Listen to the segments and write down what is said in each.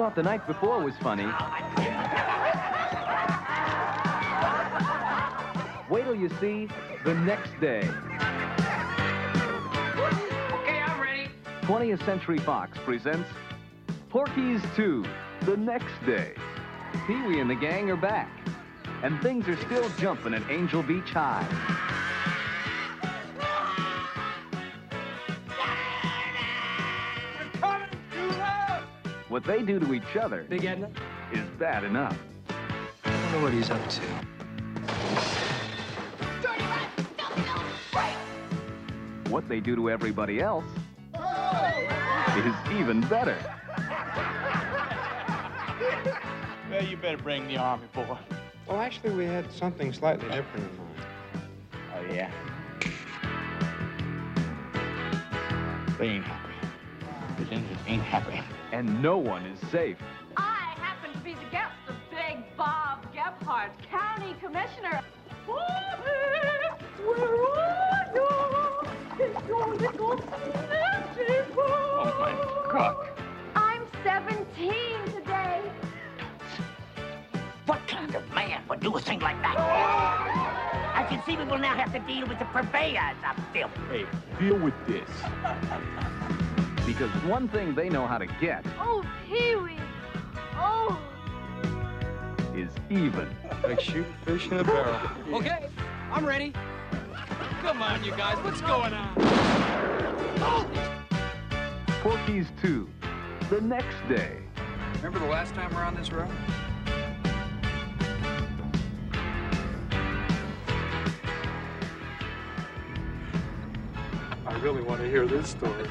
thought the night before was funny, wait till you see the next day. Okay, I'm ready. 20th Century Fox presents Porky's 2, The Next Day. Pee Wee and the gang are back, and things are still jumping at Angel Beach High. What they do to each other Big Edna? is bad enough. I don't know what he's up to. What they do to everybody else is even better. Well, you better bring the army, boy. Well, actually, we had something slightly different in mind. Oh, yeah? They ain't happy. The Indians ain't happy. And no one is safe. I happen to be the guest of Big Bob Gephardt, County Commissioner. Bobby, where are you? Is your little magic Oh, my God. I'm 17 today. What kind of man would do a thing like that? I can see we will now have to deal with the purveyors of filth. Hey, deal with this. Because one thing they know how to get Oh, Pee-wee. Oh. is even. Like shooting fish in a barrel. Okay, I'm ready. Come on, you guys, what's going on? Porky's 2, The Next Day. Remember the last time we were on this road? I really want to hear this story.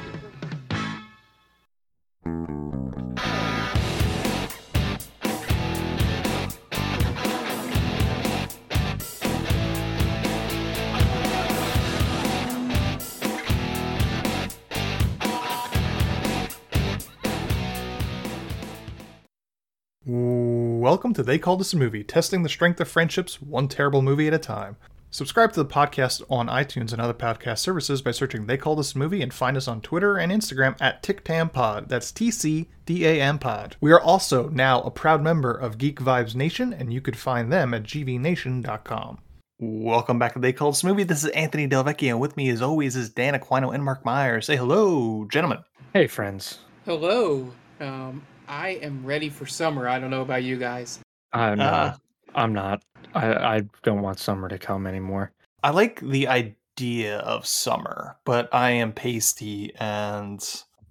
Welcome to They Called This a Movie, testing the strength of friendships one terrible movie at a time. Subscribe to the podcast on iTunes and other podcast services by searching They Call This a Movie and find us on Twitter and Instagram at TicTamPod. That's T C T A M Pod. We are also now a proud member of Geek Vibes Nation, and you could find them at gvnation.com. Welcome back to They Called This a Movie. This is Anthony Delvecchio. And with me, as always, is Dan Aquino and Mark Myers. Say hello, gentlemen. Hey, friends. Hello. Um, I am ready for summer. I don't know about you guys. I'm Uh, not. I'm not. I, I don't want summer to come anymore. I like the idea of summer, but I am pasty and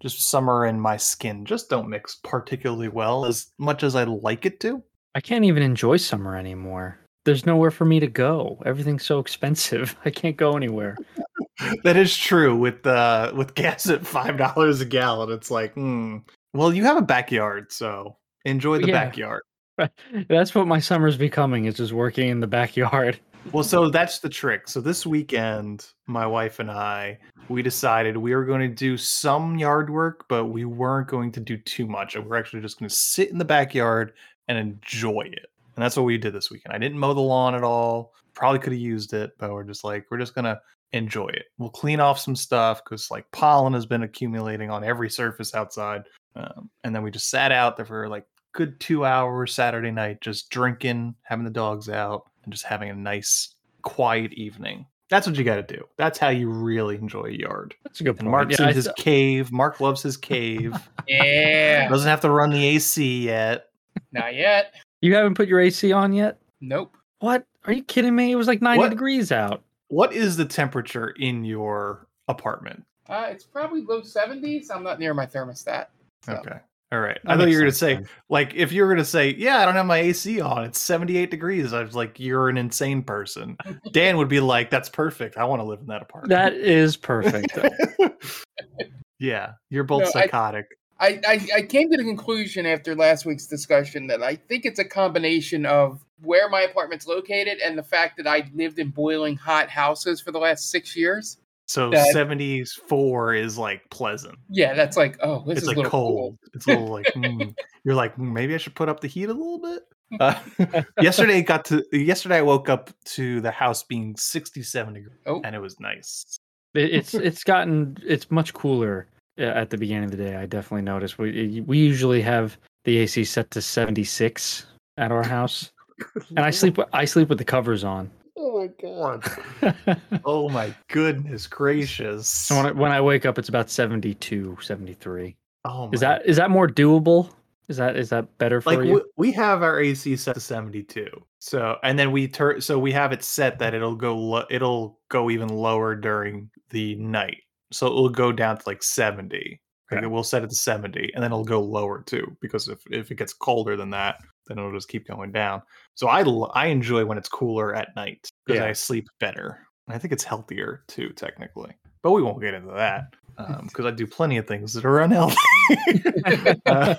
just summer and my skin just don't mix particularly well as much as I like it to. I can't even enjoy summer anymore. There's nowhere for me to go. Everything's so expensive. I can't go anywhere. That is true with uh with gas at five dollars a gallon. It's like, hmm. Well, you have a backyard, so enjoy the Yeah. backyard. That's what my summer's becoming. Is just working in the backyard. Well, so that's the trick. So this weekend, my wife and I, we decided we were going to do some yard work, but we weren't going to do too much. We're actually just going to sit in the backyard and enjoy it. And that's what we did this weekend. I didn't mow the lawn at all. Probably could have used it, but we're just like, we're just going to enjoy it. We'll clean off some stuff because like pollen has been accumulating on every surface outside. Um, and then we just sat out there for like good two hours Saturday night, just drinking, having the dogs out, and just having a nice, quiet evening. That's what you got to do. That's how you really enjoy a yard. That's a good And point. Mark's Yeah, in I his th- cave. Mark loves his cave. Yeah. Doesn't have to run the AC yet. Not yet. you haven't put your AC on yet? Nope. What? Are you kidding me? It was like 90 What? degrees out. What is the temperature in your apartment? Uh, it's probably low 70s. I'm not near my thermostat. So. Okay. All right. That I thought you were going to say, then. like, if you were going to say, yeah, I don't have my AC on, it's 78 degrees. I was like, you're an insane person. Dan would be like, that's perfect. I want to live in that apartment. That is perfect. yeah. You're both No, psychotic. I, I, I came to the conclusion after last week's discussion that I think it's a combination of where my apartment's located and the fact that I lived in boiling hot houses for the last six years. So That- 74 is like pleasant. Yeah, that's like, oh, this it's is like a little cold. It's a little like mm. you're like "Mm, maybe I should put up the heat a little bit. Uh, yesterday got to yesterday I woke up to the house being 67 degrees Oh. and it was nice. It, it's it's gotten it's much cooler uh, at the beginning of the day. I definitely noticed. We we usually have the AC set to 76 at our house, and I sleep I sleep with the covers on. Oh my god. oh my goodness gracious. So when I, when I wake up, it's about 72, 73. Oh my Is that is that more doable? Is that is that better for like you? we, we have our AC set to 72. So and then we turn so we have it set that it'll go lo- it'll go even lower during the night. So it'll go down to like 70. Like Okay. we'll set it to 70 and then it'll go lower too because if if it gets colder than that, then it'll just keep going down. So I I enjoy when it's cooler at night because Yeah. I sleep better. And I think it's healthier too technically. But we won't get into that because I do plenty of things that are unhealthy.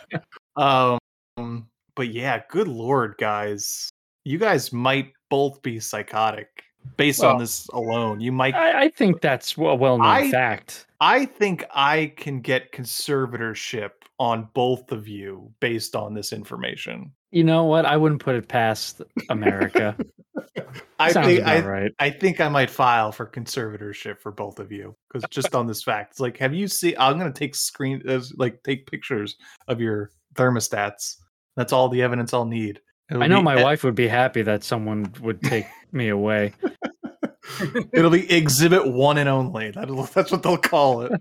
Uh, um, but yeah, good lord, guys, you guys might both be psychotic based on this alone. You might. I, I think that's a well known I- fact. I think I can get conservatorship on both of you based on this information. You know what? I wouldn't put it past America. I Sounds think I, right. I think I might file for conservatorship for both of you because just on this fact, it's like, have you seen? I'm gonna take screen, like take pictures of your thermostats. That's all the evidence I'll need. It'll I know my e- wife would be happy that someone would take me away. It'll be exhibit one and only. That'll, that's what they'll call it.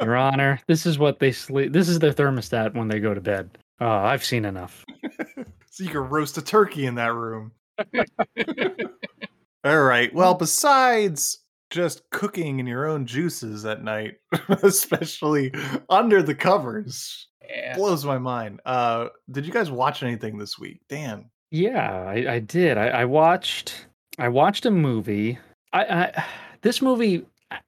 Your Honor, this is what they sleep. This is their thermostat when they go to bed. Oh, I've seen enough. So you can roast a turkey in that room. All right. Well, besides just cooking in your own juices at night, especially under the covers, Yeah. blows my mind. Uh, did you guys watch anything this week? Dan. Yeah, I, I did. I, I watched. I watched a movie. I, I this movie. I-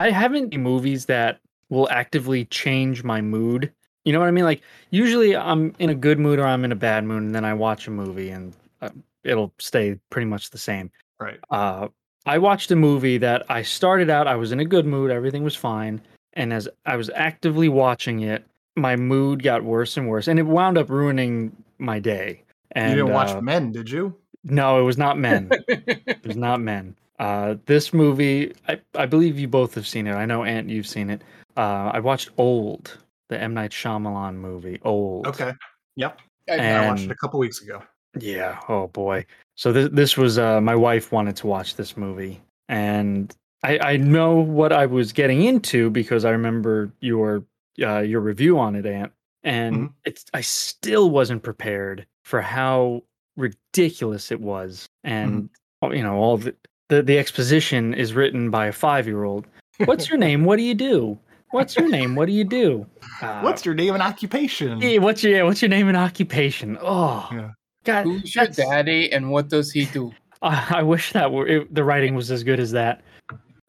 I haven't movies that will actively change my mood. You know what I mean? Like usually I'm in a good mood or I'm in a bad mood, and then I watch a movie and uh, it'll stay pretty much the same. Right. Uh, I watched a movie that I started out. I was in a good mood. Everything was fine, and as I was actively watching it, my mood got worse and worse, and it wound up ruining my day. And, you didn't watch uh, Men, did you? no, it was not men. it was not men. Uh, this movie, I, I believe you both have seen it. I know, Ant, you've seen it. Uh, I watched Old, the M Night Shyamalan movie. Old. Okay. Yep. I- I watched it a couple weeks ago. Yeah. Oh boy. So this this was uh, my wife wanted to watch this movie, and I I know what I was getting into because I remember your uh, your review on it, Ant, and Mhm. it's I still wasn't prepared for how ridiculous it was, and oh, you know all the, the the exposition is written by a five year old. What's your name? What do you do? What's your name? What do you do? Uh, What's your name and occupation? yeah, what's your yeah, what's your name and occupation? Oh, Yeah. God, Who's your daddy and what does he do? I I wish that were it, the writing was as good as that.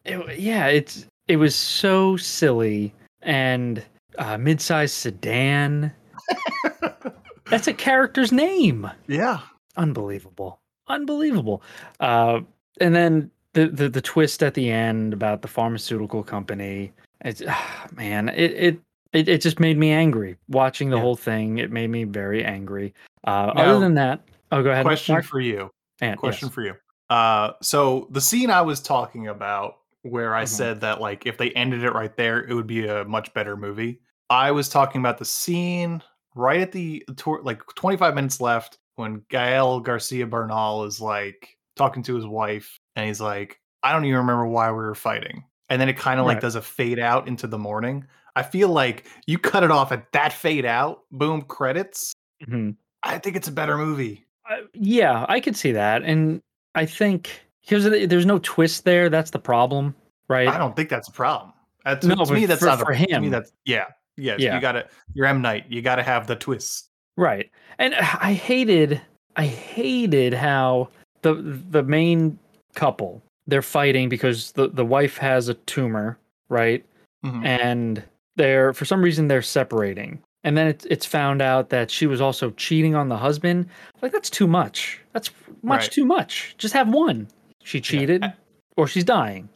It- yeah, it's it was so silly and uh, mid-sized sedan. That's a character's name. Yeah. Unbelievable, unbelievable. Uh, and then the, the the twist at the end about the pharmaceutical company. It's ah, man, it it. It, it just made me angry watching the Yeah. whole thing. It made me very angry. Uh, Now, other than that, oh, go ahead. Question Mark. for you. Ant, Question yes. for you. Uh, so the scene I was talking about, where I Mhm. said that like if they ended it right there, it would be a much better movie. I was talking about the scene right at the tour, like 25 minutes left, when Gael Garcia Bernal is like talking to his wife, and he's like, "I don't even remember why we were fighting," and then it kind of like Right. does a fade out into the morning. I feel like you cut it off at that fade out, boom, credits. Mhm. I think it's a better movie. Uh, yeah, I could see that, and I think because there's no twist there, that's the problem, right? I don't think that's a problem. Uh, to, No, to me, that's for- not a, for me, him. that's yeah, yeah. Yeah. You got to your M Night. You got to have the twist. Right. And I hated I hated how the the main couple they're fighting because the the wife has a tumor, right? Mhm. And they're for some reason they're separating. And then it's it's found out that she was also cheating on the husband. Like that's too much. That's much Right. too much. Just have one. She cheated or she's dying.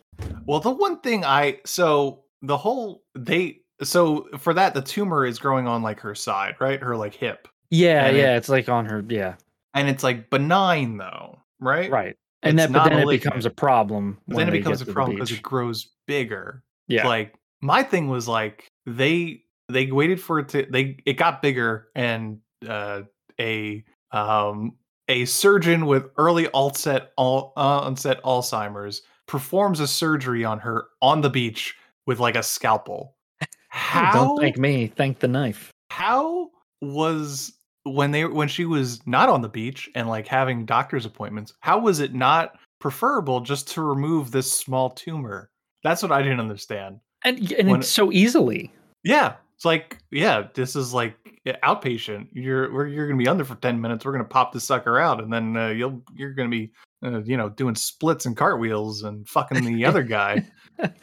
Well, the one thing I so the whole they so for that the tumor is growing on like her side, right? Her like hip, Yeah, And it- yeah, it's like on her yeah. and it's like benign though, right? Right. And that but then it becomes a problem. When then it becomes a problem because it grows bigger. Yeah. Like my thing was like they they waited for it to they it got bigger and uh a um a surgeon with early onset all uh, onset Alzheimer's performs a surgery on her on the beach with like a scalpel. How Don't thank me. Thank the knife. how was when they when she was not on the beach and like having doctor's appointments how was it not preferable just to remove this small tumor? That's what i didn't understand. And and When- it's so easily. yeah it's like yeah this is like uh, outpatient. You're we're, you're gonna be under for 10 minutes. We're gonna pop this sucker out and then uh, you'll you're gonna be uh, you know doing splits and cartwheels and fucking the other guy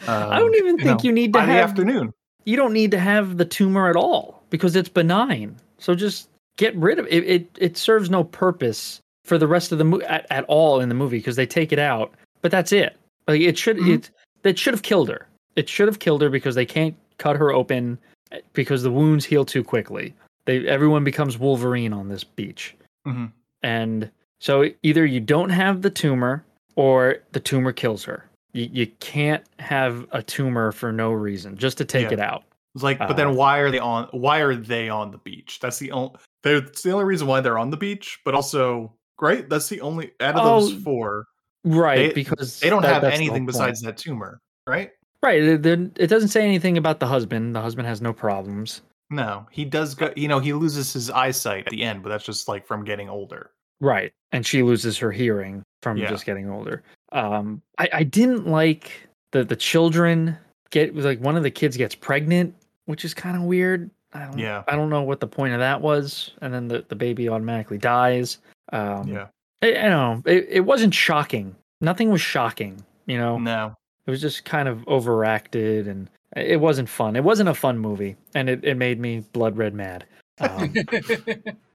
I don't even think you need to by the have afternoon. you don't need to have the tumor at all because it's benign. So just get rid of it. It it serves no purpose for the rest of the movie at, at all in the movie because they take it out. But that's it. Like it should Mhm. it that should have killed her. It should have killed her because they can't cut her open eh, because the wounds heal too quickly. They everyone becomes Wolverine on this beach. Mhm. And so either you don't have the tumor or the tumor kills her. You, you can't have a tumor for no reason, just to take Yeah. it out. It's like, but Uh, then why are they on? Why are they on the beach? That's the only. That's the only reason why they're on the beach. But also, right? That's the only out of those four, Right, they, because they don't that- have that's the whole anything besides that tumor, right? Right. It, it- it doesn't say anything about the husband. The husband has no problems. No, he does go. You know, he loses his eyesight at the end, but that's just like from getting older. Right. And she loses her hearing from Yeah. just getting older. Um, I, I didn't like the the children get like one of the kids gets pregnant, which is kind of weird. I don't, Yeah. I don't know what the point of that was. And then the, the baby automatically dies. Um, Yeah. I, I don't know. It, it wasn't shocking. Nothing was shocking. You know, No. it was just kind of overacted and it wasn't fun. It wasn't a fun movie, and it, it made me blood red mad. Um,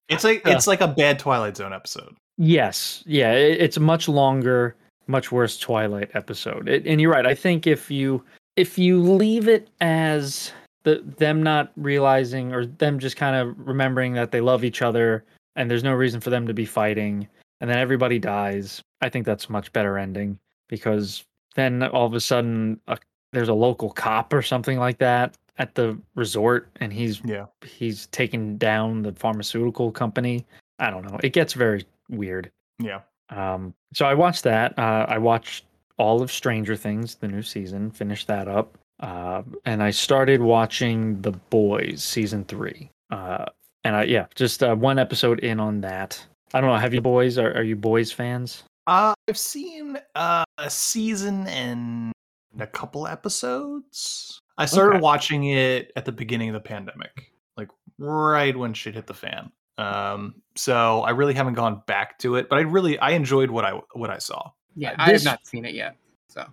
It's like it's like a bad Twilight Zone episode. yes, yeah, it, it's a much longer, much worse Twilight episode. It, and you're right. I think if you if you leave it as the them not realizing or them just kind of remembering that they love each other and there's no reason for them to be fighting, and then everybody dies, I think that's a much better ending because then all of a sudden a, there's a local cop or something like that at the resort and he's Yeah. he's taken down the pharmaceutical company. I don't know. It gets very weird. Yeah. Um, so I watched that. Uh, I watched all of Stranger Things, the new season, finished that up. Uh, and I started watching The Boys season three. Uh, and I, yeah, just uh, one episode in on that. I don't know. Have you boys? Are, are you boys fans? Uh, I've seen uh, a season and a couple episodes. I started Okay. watching it at the beginning of the pandemic, like right when shit hit the fan. Um, so I really haven't gone back to it, but I really I enjoyed what I what I saw. Yeah, Uh, I have not seen it yet. So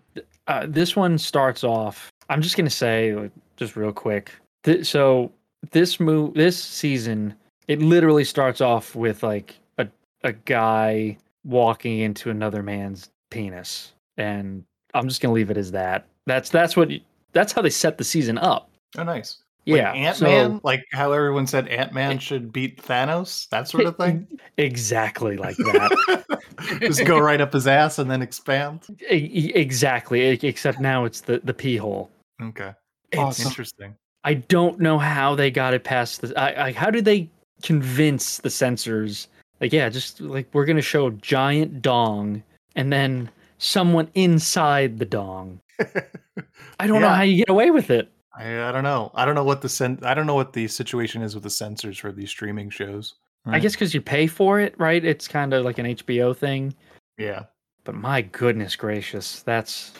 uh, this one starts off. I'm just gonna say, like, just real quick. Th- so this move, this season, it literally starts off with like a a guy walking into another man's penis, and I'm just gonna leave it as that. That's that's what that's how they set the season up. Oh, nice. Yeah, Ant so- Man, like how everyone said Ant Man should beat Thanos, that sort of thing. exactly like that. Just go right up his ass and then expand. Exactly. Except now it's the the pee hole. Okay, It's- oh, interesting. I don't know how they got it past the. I, I how did they convince the censors? Like, yeah, just like we're gonna show a giant dong and then someone inside the dong. I don't know how you get away with it. I, I don't know. I don't know what the sen- I don't know what the situation is with the censors for these streaming shows. I guess because you pay for it, right? It's kind of like an HBO thing. Yeah. But my goodness gracious, that's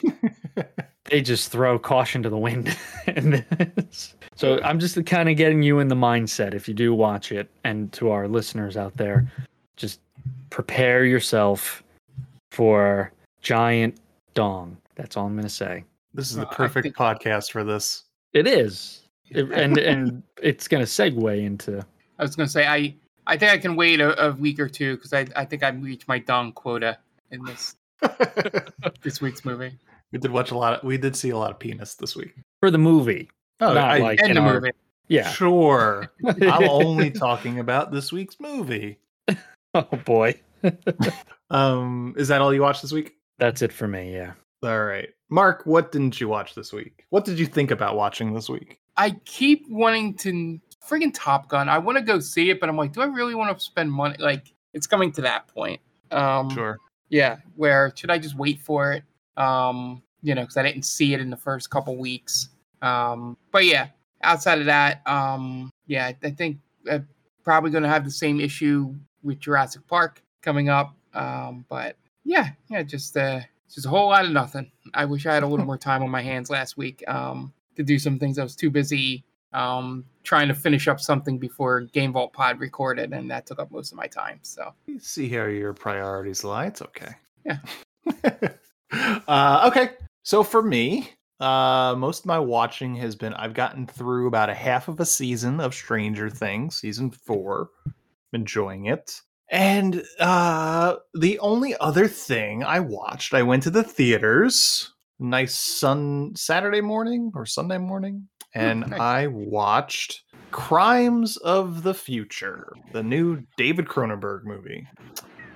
they just throw caution to the wind. in this. so I'm just kind of getting you in the mindset if you do watch it, and to our listeners out there, just prepare yourself for giant dong. That's all I'm gonna say. This is the Well, I perfect think- podcast for this. It is, It- and and it's gonna segue into. I was gonna say I I think I can wait a, a week or two because I I think I've reached my dong quota in this this week's movie We did watch a lot. Of, we did see a lot of penis this week. For the movie, Oh, not I- like in the our- movie. Yeah. Sure. I'm only talking about this week's movie. Oh boy. Um, is that all you watched this week? That's it for me. Yeah. All right, Mark. What didn't you watch this week? What did you think about watching this week? I keep wanting to friggin' Top Gun. I want to go see it, but I'm like, do I really want to spend money? Like, it's coming to that point. Um, Sure. Yeah, where should I just wait for it? Um, you know, because I didn't see it in the first couple weeks. Um, but yeah, outside of that, um, yeah, I- I think I'm probably going to have the same issue with Jurassic Park coming up. Um, but yeah, yeah, just uh, just a whole lot of nothing. I wish I had a little more time on my hands last week um, to do some things. I was too busy um, trying to finish up something before Game Vault Pod recorded, and that took up most of my time. So You see how your priorities lie. It's okay. Yeah. uh, okay. So for me, uh, most of my watching has been I've gotten through about a half of a season of Stranger Things, season four. Enjoying it. And uh, the only other thing I watched, I went to the theaters. Nice sun Saturday morning or Sunday morning, and nice. I watched Crimes of the Future, the new David Cronenberg movie.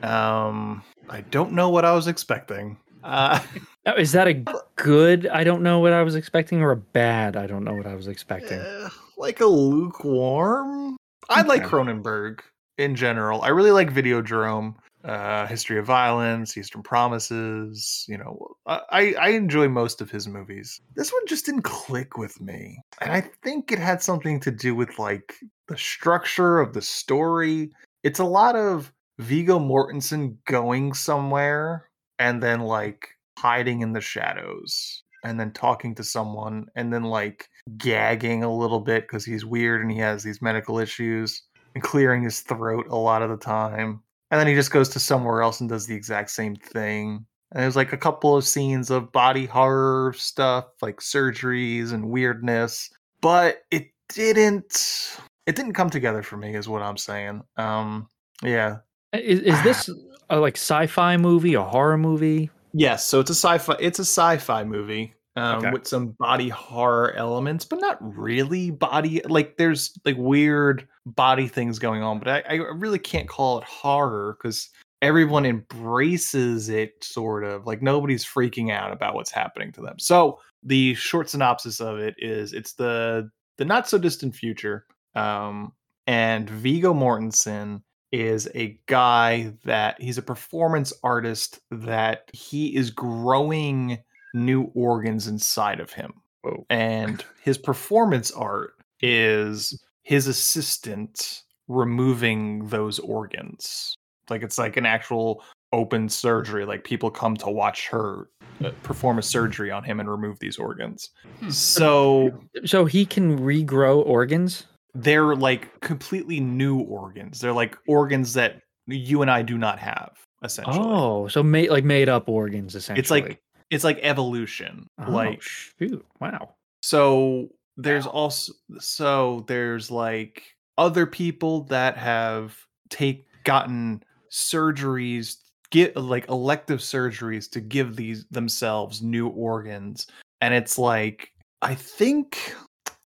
Um, I don't know what I was expecting. Uh, is that a good? I don't know what I was expecting, or a bad? I don't know what I was expecting. eh, like a lukewarm. I like Okay. Cronenberg in general. I really like Videodrome, uh, History of Violence, Eastern Promises. You know, I I enjoy most of his movies. This one just didn't click with me, and I think it had something to do with like the structure of the story. It's a lot of Viggo Mortensen going somewhere and then like hiding in the shadows and then talking to someone and then like gagging a little bit because he's weird and he has these medical issues and clearing his throat a lot of the time. And then he just goes to somewhere else and does the exact same thing. And there's like a couple of scenes of body horror stuff, like surgeries and weirdness, but it didn't it didn't come together for me is what I'm saying. Um yeah, Is, is this a like sci-fi movie, a horror movie? Yes, so it's a sci-fi. It's a sci-fi movie um, Okay. with some body horror elements, but not really body. Like there's like weird body things going on, but I, I really can't call it horror because everyone embraces it. Sort of like nobody's freaking out about what's happening to them. So the short synopsis of it is: it's the the not so distant future, um, and Viggo Mortensen is a guy that he's a performance artist that he is growing new organs inside of him. Whoa. And his performance art is his assistant removing those organs. Like it's like an actual open surgery. Like people come to watch her uh, perform a surgery on him and remove these organs. Hmm. So So he can regrow organs. they're like completely new organs. They're like organs that you and I do not have, essentially. Oh, so made like made up organs essentially. it's like it's like evolution. oh, like shoot, wow. so there's also so there's like other people that have take gotten surgeries get like elective surgeries to give these themselves new organs and it's like i think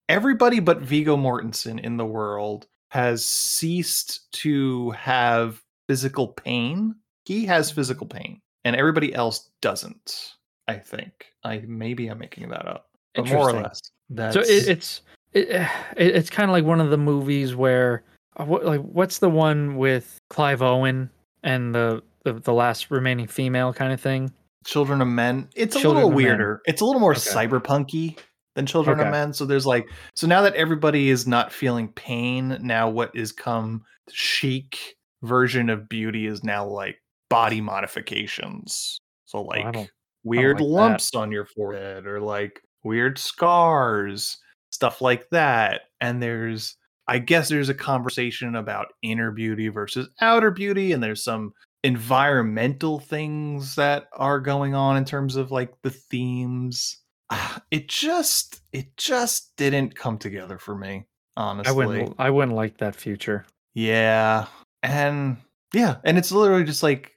everybody but Viggo Mortensen in the world has ceased to have physical pain. He has physical pain, and everybody else doesn't. I think. I maybe I'm making that up, but more or less. That's So it, it's it, it, it's kind of like one of the movies where uh, what like what's the one with Clive Owen and the the, the last remaining female kind of thing? Children of Men. It's a little weirder. It's a little more Okay. cyberpunky than Children of Men. So there's like so now that everybody is not feeling pain, now what is come chic version of beauty is now like body modifications. So like don't- weird like that. lumps on your forehead or like weird scars, stuff like that. And there's I guess there's a conversation about inner beauty versus outer beauty and there's some environmental things that are going on in terms of like the themes. Ah, It just it just didn't come together for me, honestly. I wouldn't I wouldn't like that future. Yeah. And yeah, and it's literally just like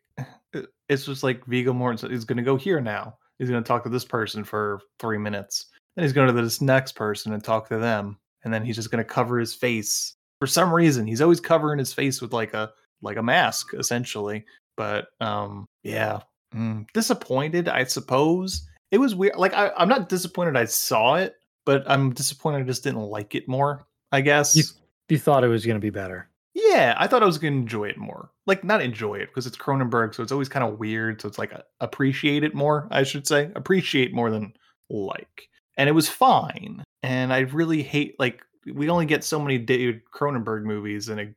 it's just like Viggo Mortensen is going to go here now. He's going to talk to this person for 3 minutes. Then he's going to this next person and talk to them, and then he's just going to cover his face. For some reason, he's always covering his face with like a like a mask essentially. But um, yeah, mm, disappointed, I suppose. It was weird. Like I, I'm not disappointed I saw it, but I'm disappointed I just didn't like it more. I guess. You, you thought it was going to be better. Yeah, I thought I was going to enjoy it more. Like not enjoy it because it's Cronenberg, so it's always kind of weird. So it's like appreciate it more. I should say appreciate more than like. And it was fine. And I really hate like we only get so many David Cronenberg movies in a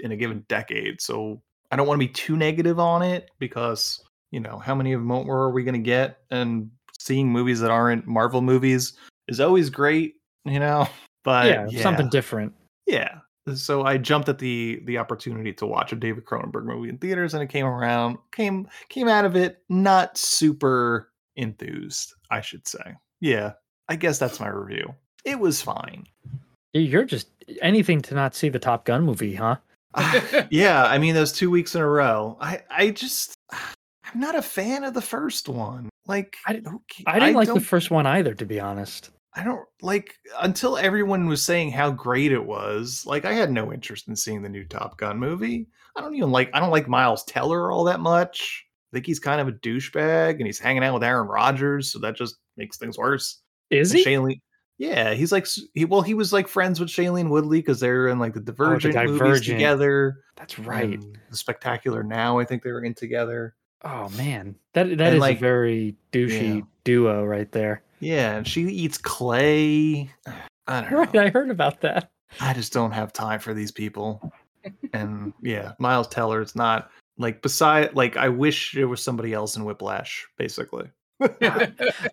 in a given decade, so I don't want to be too negative on it because you know how many of them are we going to get? And seeing movies that aren't Marvel movies is always great, you know. But yeah, something different. Yeah. So I jumped at the the opportunity to watch a David Cronenberg movie in theaters, and it came around came came out of it not super enthused, I should say. Yeah, I guess that's my review. It was fine. You're just anything to not see the Top Gun movie, huh? Ah, yeah, I mean those two weeks in a row. I I just I'm not a fan of the first one. Like I, I didn't like the first one either, to be honest. I don't like until everyone was saying how great it was. Like I had no interest in seeing the new Top Gun movie. I don't even like I don't like Miles Teller all that much. I think he's kind of a douchebag and he's hanging out with Aaron Rodgers, so that just makes things worse. Is And he? Shailene, yeah, he's like he well, he was like friends with Shailene Woodley because they're in like oh, the Divergent, movies Divergent. together. That's right. the Spectacular Now, I think they were in together. Oh man, that that And, is like, a very douchey yeah. duo right there. Yeah, and she eats clay. I don't know. Right, I heard about that. I just don't have time for these people. And yeah, Miles Teller is not like beside like I wish there was somebody else in Whiplash, basically.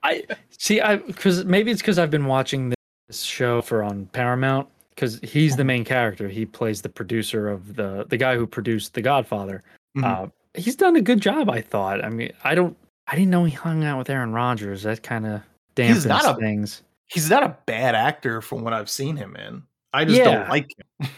I see. I because maybe it's because I've been watching this show for on Paramount because he's the main character. He plays the producer of the the guy who produced The Godfather. Mhm. Uh, he's done a good job, I thought. I mean, I don't. I didn't know he hung out with Aaron Rodgers. That kind of dampens not a- things. He's not a bad actor from what I've seen him in. I just Yeah. don't like him.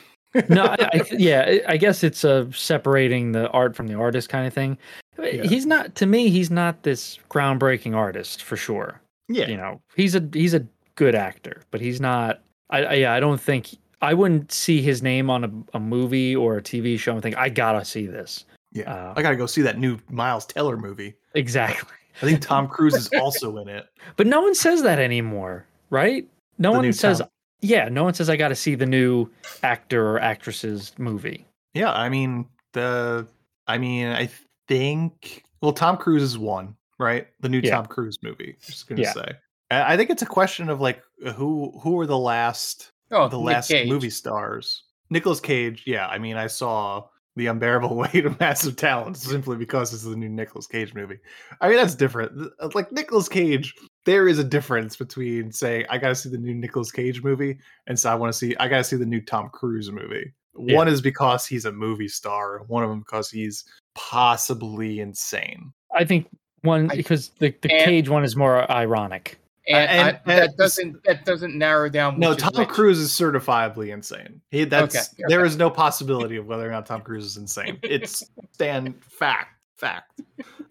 no, I, I, yeah, I- guess it's a separating the art from the artist kind of thing. Yeah. He's not to me. He's not this groundbreaking artist for sure. Yeah. You know, he's a he's a good actor, but he's not. I, I yeah, I don't think I wouldn't see his name on a, a movie or a TV show and think I gotta see this. Yeah. Uh, I gotta go see that new Miles Teller movie. Exactly. I think Tom Cruise is also in it. But no one says that anymore, right? No The one says. Tom- Yeah, no one says I got to see the new actor or actress's movie. Yeah, I mean the I mean I think well Tom Cruise is one, right? The new Yeah. Tom Cruise movie. Just gonna Yeah. say. I I think it's a question of like who who are the last Oh, the Nick last Cage. movie stars. Nicolas Cage, yeah. I mean, I saw the unbearable weight of massive talent simply because it's the new Nicolas Cage movie. I mean, that's different. Uh, Like Nicolas Cage, there is a difference between saying I got to see the new Nicolas Cage movie and so I want to see I got to see the new Tom Cruise movie. Yeah. One is because he's a movie star. One of them because he's possibly insane. I think one I- because the, the and- Cage one is more ironic. And, and- I, and- that doesn't that doesn't narrow down. No, is Tom. Cruise is certifiably insane. He that's Okay, there okay. is no possibility of whether or not Tom Cruise is insane. It's stand fact fact.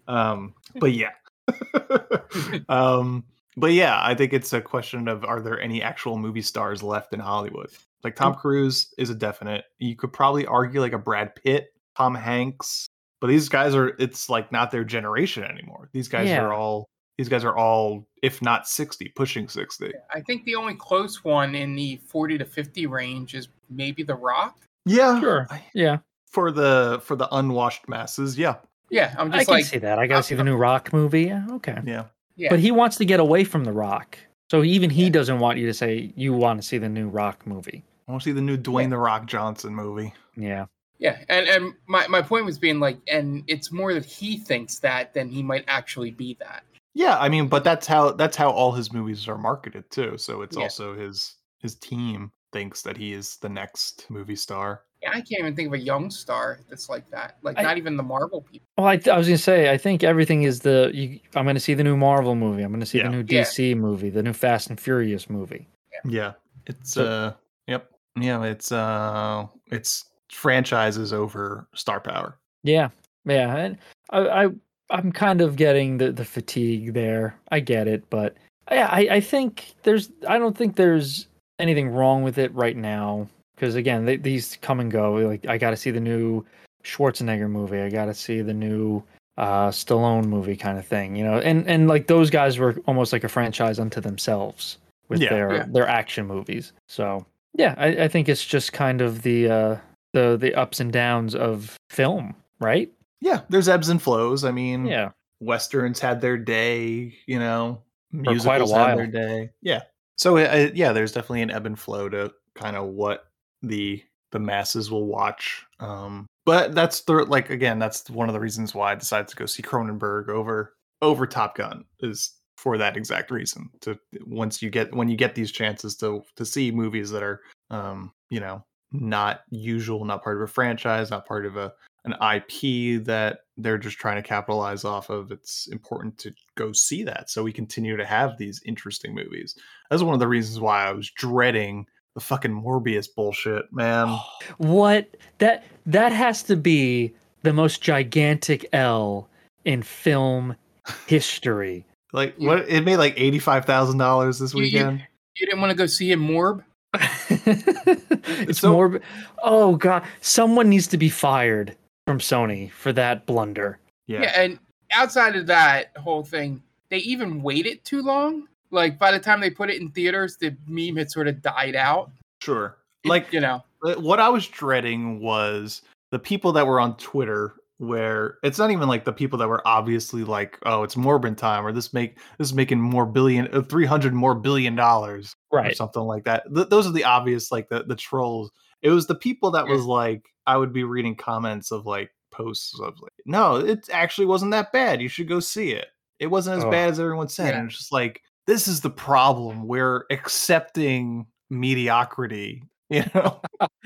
Um, but yeah, um, but yeah, I think it's a question of are there any actual movie stars left in Hollywood? Like Tom Mm. Cruise is a definite. You could probably argue like a Brad Pitt, Tom Hanks, but these guys are. It's like not their generation anymore. These guys Yeah. are all. These guys are all, if not sixty, pushing sixty. I think the only close one in the forty to fifty range is maybe The Rock. Yeah, Sure. Yeah, for the for the unwashed masses. Yeah, Yeah, I'm I just can like see that. I got to see the new Rock movie. Yeah, okay. yeah. yeah. But he wants to get away from the Rock, so even he Yeah. doesn't want you to say you want to see the new Rock movie. I want to see the new Dwayne the Rock Johnson movie. Yeah, Yeah, and and my, my point was being like, and it's more that he thinks that than he might actually be that. Yeah, I mean, but that's how that's how all his movies are marketed too. So it's Yeah. also his his team thinks that he is the next movie star. Yeah, I can't even think of a young star that's like that. Like I- not even the Marvel people. Well, I, I was gonna say, I think everything is the. You, I'm gonna see the new Marvel movie. I'm gonna see Yeah. the new Yeah. DC movie, the new Fast and Furious movie. Yeah, it's So- uh, yep, yeah, it's uh, it's franchises over star power. Yeah, yeah, and I, I I'm kind of getting the the fatigue there. I get it, but yeah, I I think there's. I don't think there's anything wrong with it right now because again, they, these come and go. Like I got to see the new Schwarzenegger movie. I got to see the new uh, Stallone movie, kind of thing. You know, and and like those guys were almost like a franchise unto themselves with Yeah. their Yeah. their action movies. So yeah, I, I think it's just kind of the uh, the the ups and downs of film, right? Yeah, there's ebbs and flows. I mean, Yeah. westerns had their day, you know, For quite a musicals had their day. Yeah. So uh, yeah, there's definitely an ebb and flow to kind of what the the masses will watch. Um, but that's the like again, that's one of the reasons why I decided to go see Cronenberg over over Top Gun is for that exact reason. To once you get when you get these chances to to see movies that are um, you know, not usual, not part of a franchise, not part of a an IP that they're just trying to capitalize off of. It's important to go see that so we continue to have these interesting movies. That's one of the reasons why I was dreading the fucking Morbius bullshit, man. Oh, what that that has to be the most gigantic L in film history. Like what it made like eighty five thousand dollars this You- you- weekend. You didn't want to go see him Morb? it's So- more. Oh god, someone needs to be fired from Sony for that blunder. Yeah. Yeah. and outside of that whole thing, they even waited too long. Like by the time they put it in theaters, the meme had sort of died out. Sure. It- Like you know, Uh, what I was dreading was the people that were on Twitter where it's not even like the people that were obviously like, oh, it's Morbin time or this make this is making more billion uh, 300 more billion dollars or Right. something like that. Th- those are the obvious like the the trolls. It was the people that was like I would be reading comments of like posts of like, no, it actually wasn't that bad. You should go see it. It wasn't as Oh, bad as everyone said. yeah. And it's just like this is the problem. We're accepting mediocrity. You know,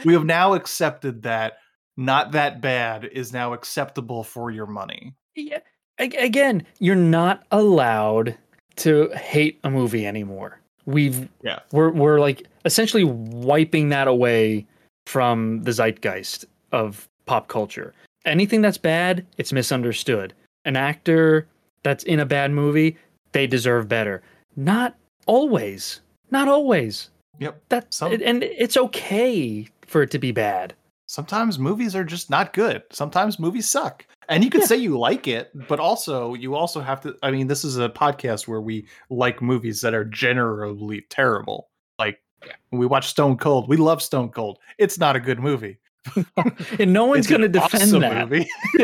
we have now accepted that not that bad is now acceptable for your money. Yeah. Again, you're not allowed to hate a movie anymore. We've Yeah. we're we're like essentially wiping that away from the zeitgeist of pop culture. Anything that's bad, it's misunderstood. An actor that's in a bad movie, they deserve better. Not always. Not always. Yep. That's Some- and it's okay for it to be bad. Sometimes movies are just not good. Sometimes movies suck. And you could Yeah. say you like it, but also you also have to I mean, this is a podcast where we like movies that are generally terrible. Like Yeah. we watch Stone Cold, we love Stone Cold. It's not a good movie. And no one's going to defend awesome that. movie.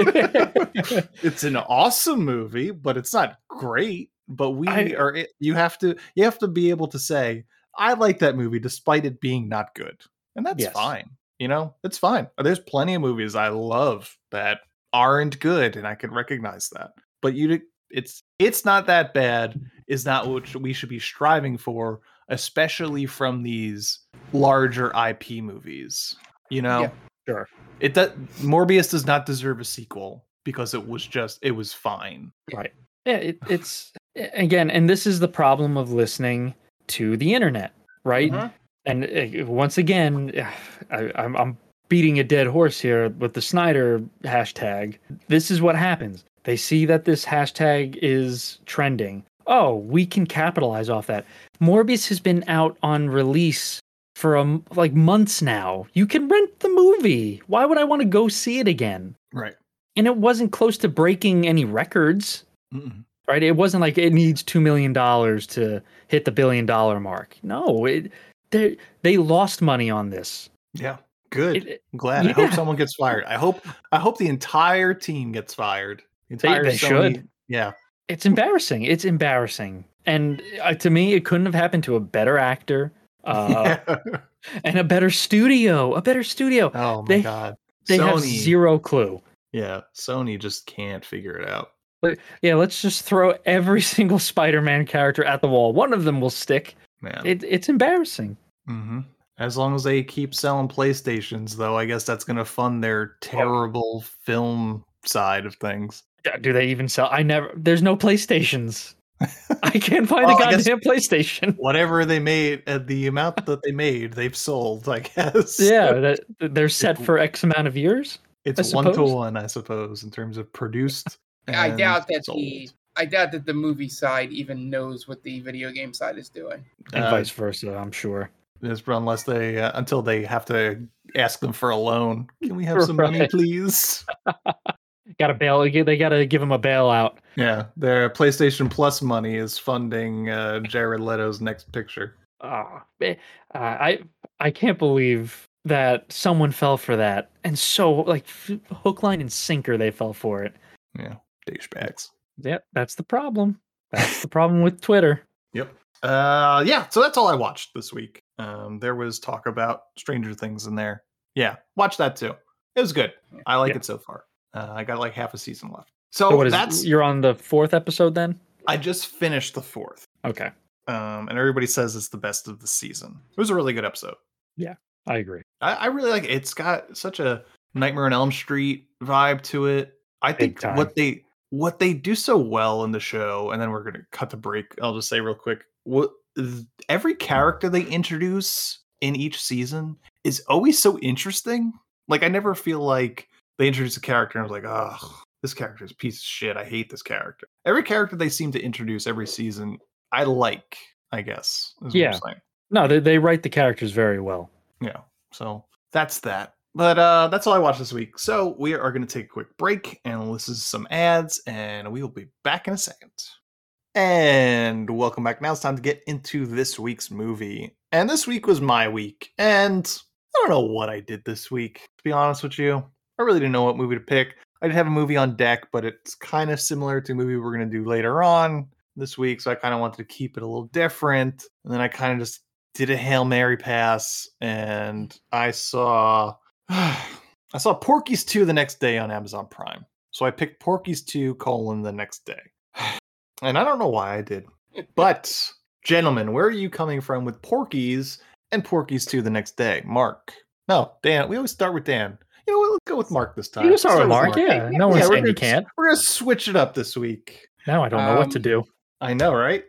it's an awesome movie, but it's not great. But we I- are. You have to. You have to be able to say, "I like that movie," despite it being not good, and that's Yes. fine. You know, it's fine. There's plenty of movies I love that aren't good, and I can recognize that. But you, it's it's not that bad. Is not what we should be striving for, especially from these larger IP movies. You know, Yeah. Sure. it does Morbius does not deserve a sequel because it was just it was fine. Right. Yeah, it, it's again, and this is the problem of listening to the internet, right? Mhm. And uh, once again, I, I'm, I'm beating a dead horse here with the Snyder hashtag. This is what happens. They see that this hashtag is trending. Oh, we can capitalize off that. Morbius has been out on release for um, like months now. You can rent the movie. Why would I want to go see it again? Right. And it wasn't close to breaking any records Mm-mm. right? It wasn't like it needs two million dollars to hit the billion dollar mark. No, it they they lost money on this. Yeah. Good. It- I'm glad. I hope someone gets fired. I hope I hope the entire team gets fired. The They- entire they Sony- should. Yeah. It's embarrassing. It's embarrassing. And uh, to me, it couldn't have happened to a better actor uh, and a better studio. A better studio. oh my they- god. They Sony, have zero clue. Yeah. Sony just can't figure it out. But yeah, let's just throw every single Spider-Man character at the wall. One of them will stick. Man. It, it's embarrassing. hmm As long as they keep selling PlayStations, though, I guess that's going to fund their terrible film side of things. Yeah, Do they even sell? I never. There's no PlayStations. I can't find Well, a I guess- goddamn PlayStation. Whatever they made, uh, the amount that they made, they've sold. I guess. Yeah, that they're set for X amount of years. it's one to one, I suppose, in terms of produced. I doubt that sold. the I doubt that the movie side even knows what the video game side is doing. And Uh, vice versa, I'm sure. is unless they uh, until they have to ask them for a loan. Can we have some money, please? Got a bail. They got to give him a bailout. Yeah, their PlayStation Plus money is funding uh, Jared Leto's next picture. Oh, uh, I I can't believe that someone fell for that, and so like f- hook, line, and sinker they fell for it. Yeah, douchebags. Yep, that's the problem. That's the problem with Twitter. Yep. Uh, yeah. So that's all I watched this week. Um, there was talk about Stranger Things in there. Yeah, watch that too. It was good. I like Yeah. it so far. Uh, I got like half a season left. So, So what is that's. you're on the fourth episode then? I just finished the fourth, Okay, um, and everybody says it's the best of the season. It was a really good episode. Yeah, I agree. I, I really like it. It's got such a Nightmare on Elm Street vibe to it. I think what they what they do so well in the show, and then we're gonna cut the break. I'll just say real quick: what every character they introduce in each season is always so interesting. Like I never feel like they introduce a character and I was like, oh, this character is a piece of shit. I hate this character. Every character they seem to introduce every season, I like. I guess. is what I'm Yeah. saying. No, they they write the characters very well. Yeah. So that's that. But uh that's all I watched this week. So we are going to take a quick break and listen to some ads, and we will be back in a second. And welcome back. Now it's time to get into this week's movie. And this week was my week. And I don't know what I did this week, to be honest with you. I really didn't know what movie to pick. I did have a movie on deck, but it's kind of similar to a movie we're going to do later on this week. So I kind of wanted to keep it a little different. And then I kind of just did a Hail Mary pass and I saw I saw Porky's 2 the next day on Amazon Prime. So I picked Porky's 2 colon the next day. And I don't know why I did. But gentlemen, where are you coming from with Porky's and Porky's 2 the next day? Mark. No, Dan. We always start with Dan. You know what? Let's go with Mark this time. You can start with Start Mark. Yeah, no one's we're saying you can't. We're gonna switch it up this week. Now I don't know what to Um, do. I know, right?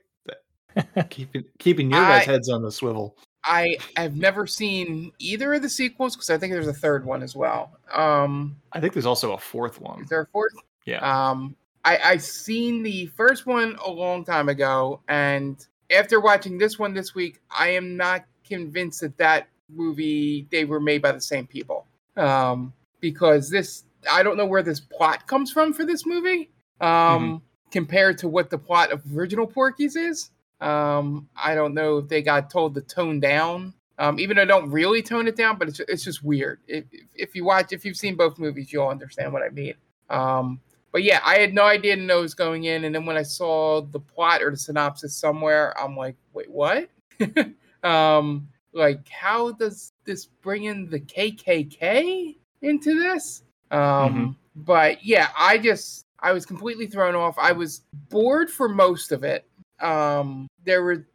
keeping keeping your guys' I- heads on the swivel. I have never seen either of the sequels because I think there's a third one as well. Um, I think there's also a fourth one. is there a fourth? Yeah. Um, I I seen the first one a long time ago, and after watching this one this week, I am not convinced that that movie they were made by the same people. Um, because this I don't know where this plot comes from for this movie. Um, compared to what the plot of original Porky's is. Um, I don't know if they got told to tone down. Um, even though I don't really tone it down, but it's it's just weird. If if you watch, if you've seen both movies, you'll understand what I mean. Um, but yeah, I had no idea to know it was going in, and then when I saw the plot or the synopsis somewhere, I'm like, wait, what? um, like, how does this bring in the KKK into this? Um, but yeah, I just I was completely thrown off. I was bored for most of it. Um, there were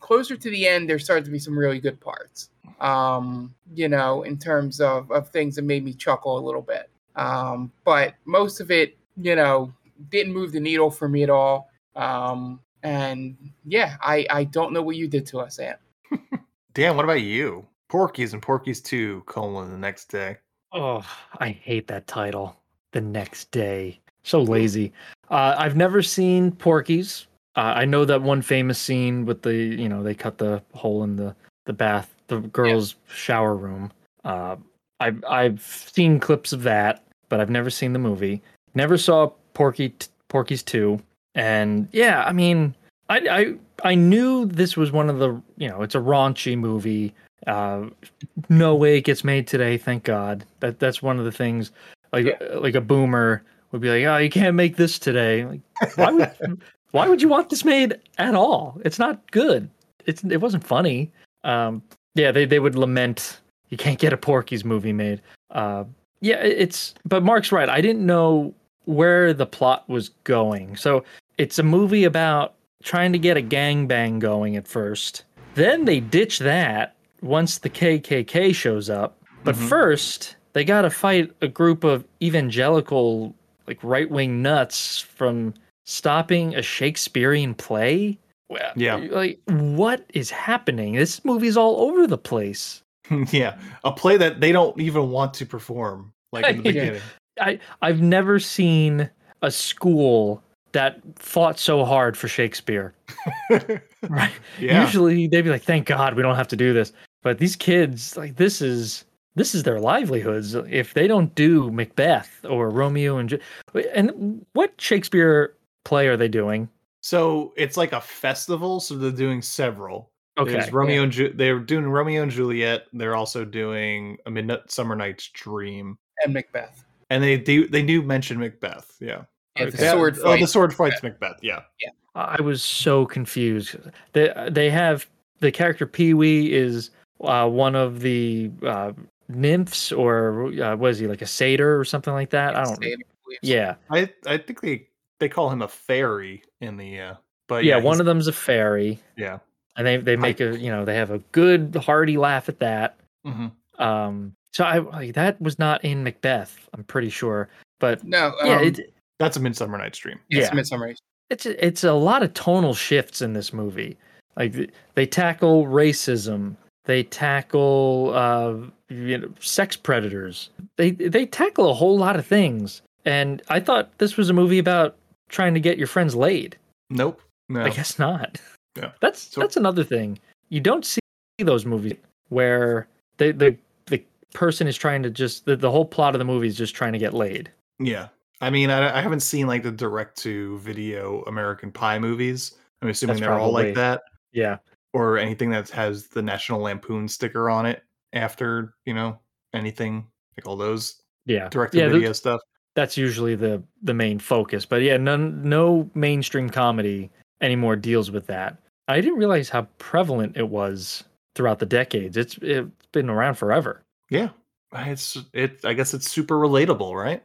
closer to the end. There started to be some really good parts. Um, you know, in terms of of things that made me chuckle a little bit. Um, but most of it, you know, didn't move the needle for me at all. Um, and yeah, I I don't know what you did to us, Ant. Dan, what about you? Porky's and Porky's 2 colon the next day. Oh, I hate that title. The next day. So lazy. Uh, I've never seen Porky's. Uh, I know that one famous scene with the, you know, they cut the hole in the, the bath, the girls' shower room. Uh, I've, I've seen clips of that, but I've never seen the movie. Never saw Porky, t- Porky's 2. And yeah, I mean, I, I, I knew this was one of the, you know, it's a raunchy movie. Uh, no way it gets made today. Thank God. That that's one of the things. Like like a boomer would be like, oh, you can't make this today. Like, why would why would you want this made at all? It's not good. It's it wasn't funny. Um, yeah, they they would lament you can't get a Porky's movie made. Uh, yeah, it's but Mark's right. I didn't know where the plot was going. So it's a movie about trying to get a gangbang going at first. Then they ditch that once the KKK shows up. But Mhm. first, they got to fight a group of evangelical, like right wing nuts from stopping a Shakespearean play. Yeah. Like, what is happening? This movie's all over the place. yeah, a play that they don't even want to perform, like in the beginning. I I've never seen a school that fought so hard for Shakespeare. Right. Yeah. Usually they'd be like, "Thank God we don't have to do this." But these kids, like, this is this is their livelihoods. If they don't do Macbeth or Romeo and Ju- and what Shakespeare play are they doing? So it's like a festival, so they're doing several. Okay, There's Romeo and Ju- they're doing Romeo and Juliet. They're also doing a Midnight Summer Night's Dream, And Macbeth. and they do they do mention Macbeth. Yeah, Yeah, the Okay. sword Oh, the sword fights Macbeth. Yeah, Yeah. I was so confused. They they have the character Pee Wee is uh, one of the uh, nymphs, or uh, was he like a satyr or something like that? I don't. Satyr, Yeah, I I think they they call him a fairy in the uh, but yeah. yeah, one of them's a fairy, yeah. and they they make a you know they have a good hearty laugh at that. hmm Um, so I like that was not in Macbeth. I'm pretty sure, but No, yeah, um, it, That's a Midsummer Night's Dream. it's yeah. Midsummer it's a- it's a lot of tonal shifts in this movie. Like they tackle racism, they tackle uh, you know, sex predators. They they tackle a whole lot of things. And I thought this was a movie about trying to get your friends laid. Nope. No. I guess not. Yeah. That's So- that's another thing. You don't see those movies where the the the person is trying to just the, the whole plot of the movie is just trying to get laid. Yeah. I mean, I, I haven't seen like the direct to video American Pie movies. I'm assuming That's they're all probably- like that, Yeah. or anything that has the National Lampoon sticker on it. After you know anything like all those Yeah. direct to yeah, video stuff. that's usually the the main focus. But yeah, none no mainstream comedy anymore deals with that. I didn't realize how prevalent it was throughout the decades. It's it's been around forever. Yeah, it's it. I guess it's super relatable, right?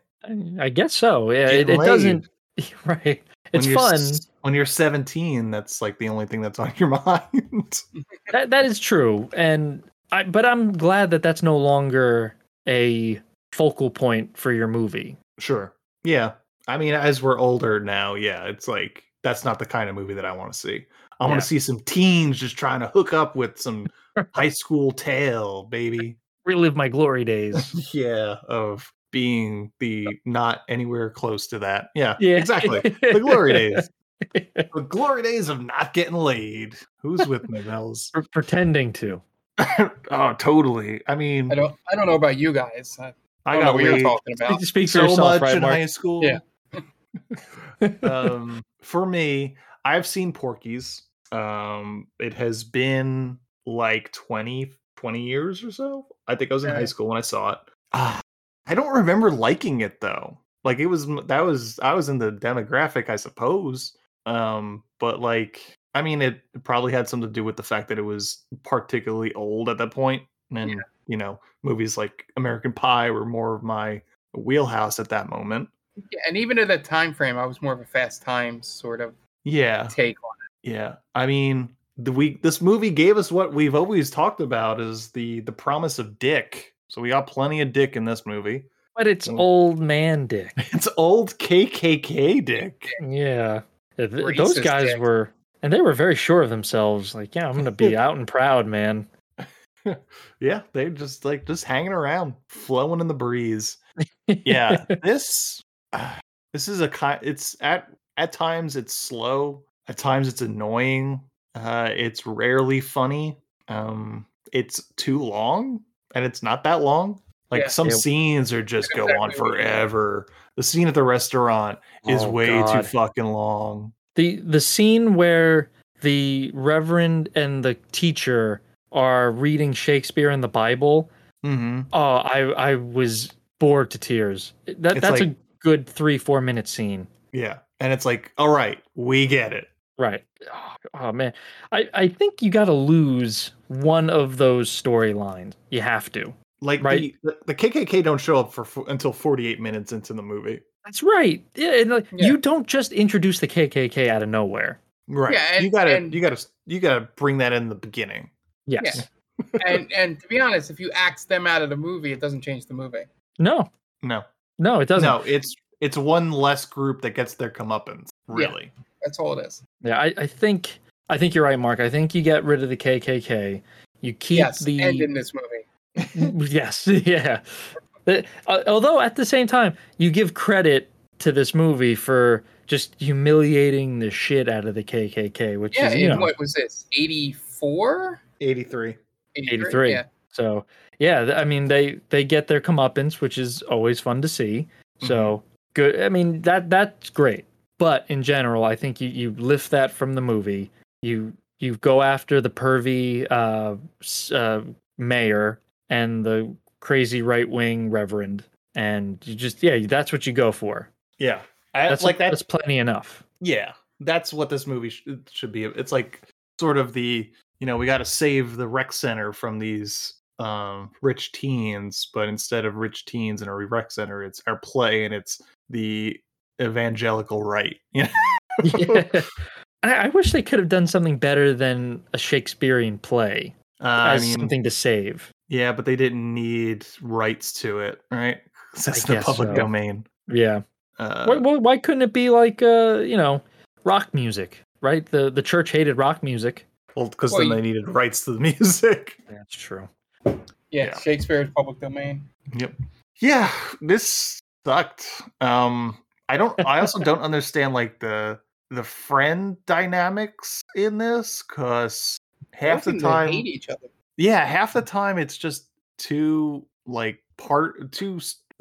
I- guess so. Yeah, it, it doesn't. Right. It's you're fun. when you're 17. That's like the only thing that's on your mind. That that is true. And I but I'm glad that that's no longer a focal point for your movie. sure. Yeah. I mean, as we're older now, yeah, it's like that's not the kind of movie that I want to see. I want Yeah. to see some teens just trying to hook up with some high school tale, baby. Relive my glory days. yeah, of being the not anywhere close to that. Yeah, Yeah. exactly. The glory days. The glory days of not getting laid. Who's with me, Bells? Pre- pretending to. oh, totally. I mean, I don't I don't know about you guys. I, I don't know got what you're talking about. Speak for so yourself, much right, in Mark? high school. Yeah. um, for me, I've seen Porky's. Um, it has been like 20, 20 years or so. I think I was in high school when I saw it. Ah, I don't remember liking it though. Like it was that was I was in the demographic, I suppose. Um, but like I mean, it probably had something to do with the fact that it was particularly old at that point, and you know, movies like American Pie were more of my wheelhouse at that moment. Yeah, and even at that time frame, I was more of a Fast Times sort of Yeah, take on it. yeah. I mean, the we this movie gave us what we've always talked about is the the promise of dick. So we got plenty of dick in this movie. But it's Mm. old man dick. It's old KKK dick. Yeah. Yeah, th- Those guys dick. were, and they were very sure of themselves. Like, yeah, I'm going to be out and proud, man. Yeah, they just like just hanging around, flowing in the breeze. Yeah, this uh, this is a kind. It's at at times it's slow. At times it's annoying. Uh, it's rarely funny. Um, it's too long, and it's not that long. Like Yeah. some Yeah. scenes are just go Exactly on what you mean. forever. The scene at the restaurant is Oh, way too fucking long. the the scene where the reverend and the teacher are reading Shakespeare and the Bible. Mm-hmm. Oh, I I was bored to tears. That It's that's a good three four minute scene. Yeah, and it's like, all right, we get it. Right. Oh, oh, man, I I think you got to lose one of those storylines. You have to. Like Right. the, the the KKK don't show up for fo- until 48 minutes into the movie. That's right. Yeah, and, like, Yeah. you don't just introduce the KKK out of nowhere. Right. Yeah, you gotta and- you gotta you gotta bring that in the beginning. Yes. and and to be honest, if you axe them out of the movie, it doesn't change the movie. No. No. No, it doesn't. No, it's it's one less group that gets their comeuppance. Really. That's all it is. Yeah, I, I think I think you're right, Mark. I think you get rid of the KKK. You keep yes, the and in this movie. yes, yeah. Uh, although at the same time, you give credit to this movie for just humiliating the shit out of the KKK, which Yeah, is you know what was this? 84? 83. 83. Yeah. So yeah, I mean they they get their comeuppance, which is always fun to see. So good. I mean that that's great. But in general, I think you you lift that from the movie. You you go after the pervy uh, uh, mayor and the crazy right wing reverend, and you just yeah, that's what you go for. Yeah, I, That's like that. That's plenty enough. yeah that's what this movie sh- should be it's like sort of the you know we got to save the rec center from these um rich teens but instead of rich teens in a rec center it's our play and it's the evangelical right you know yeah. I, I wish they could have done something better than a Shakespearean play uh, i as mean something to save. yeah but they didn't need rights to it right? that's I the public so. domain Yeah. uh, why, why, why couldn't it be like uh, you know, rock music, right? The the church hated rock music. well because Well, then you- they needed rights to the music That's true. Yeah, Yeah. Shakespeare's public domain. Yep. Yeah, this sucked. Um I don't I also don't understand like the the friend dynamics in this cuz half the Both of time hate each other. Yeah, half the time it's just two like part two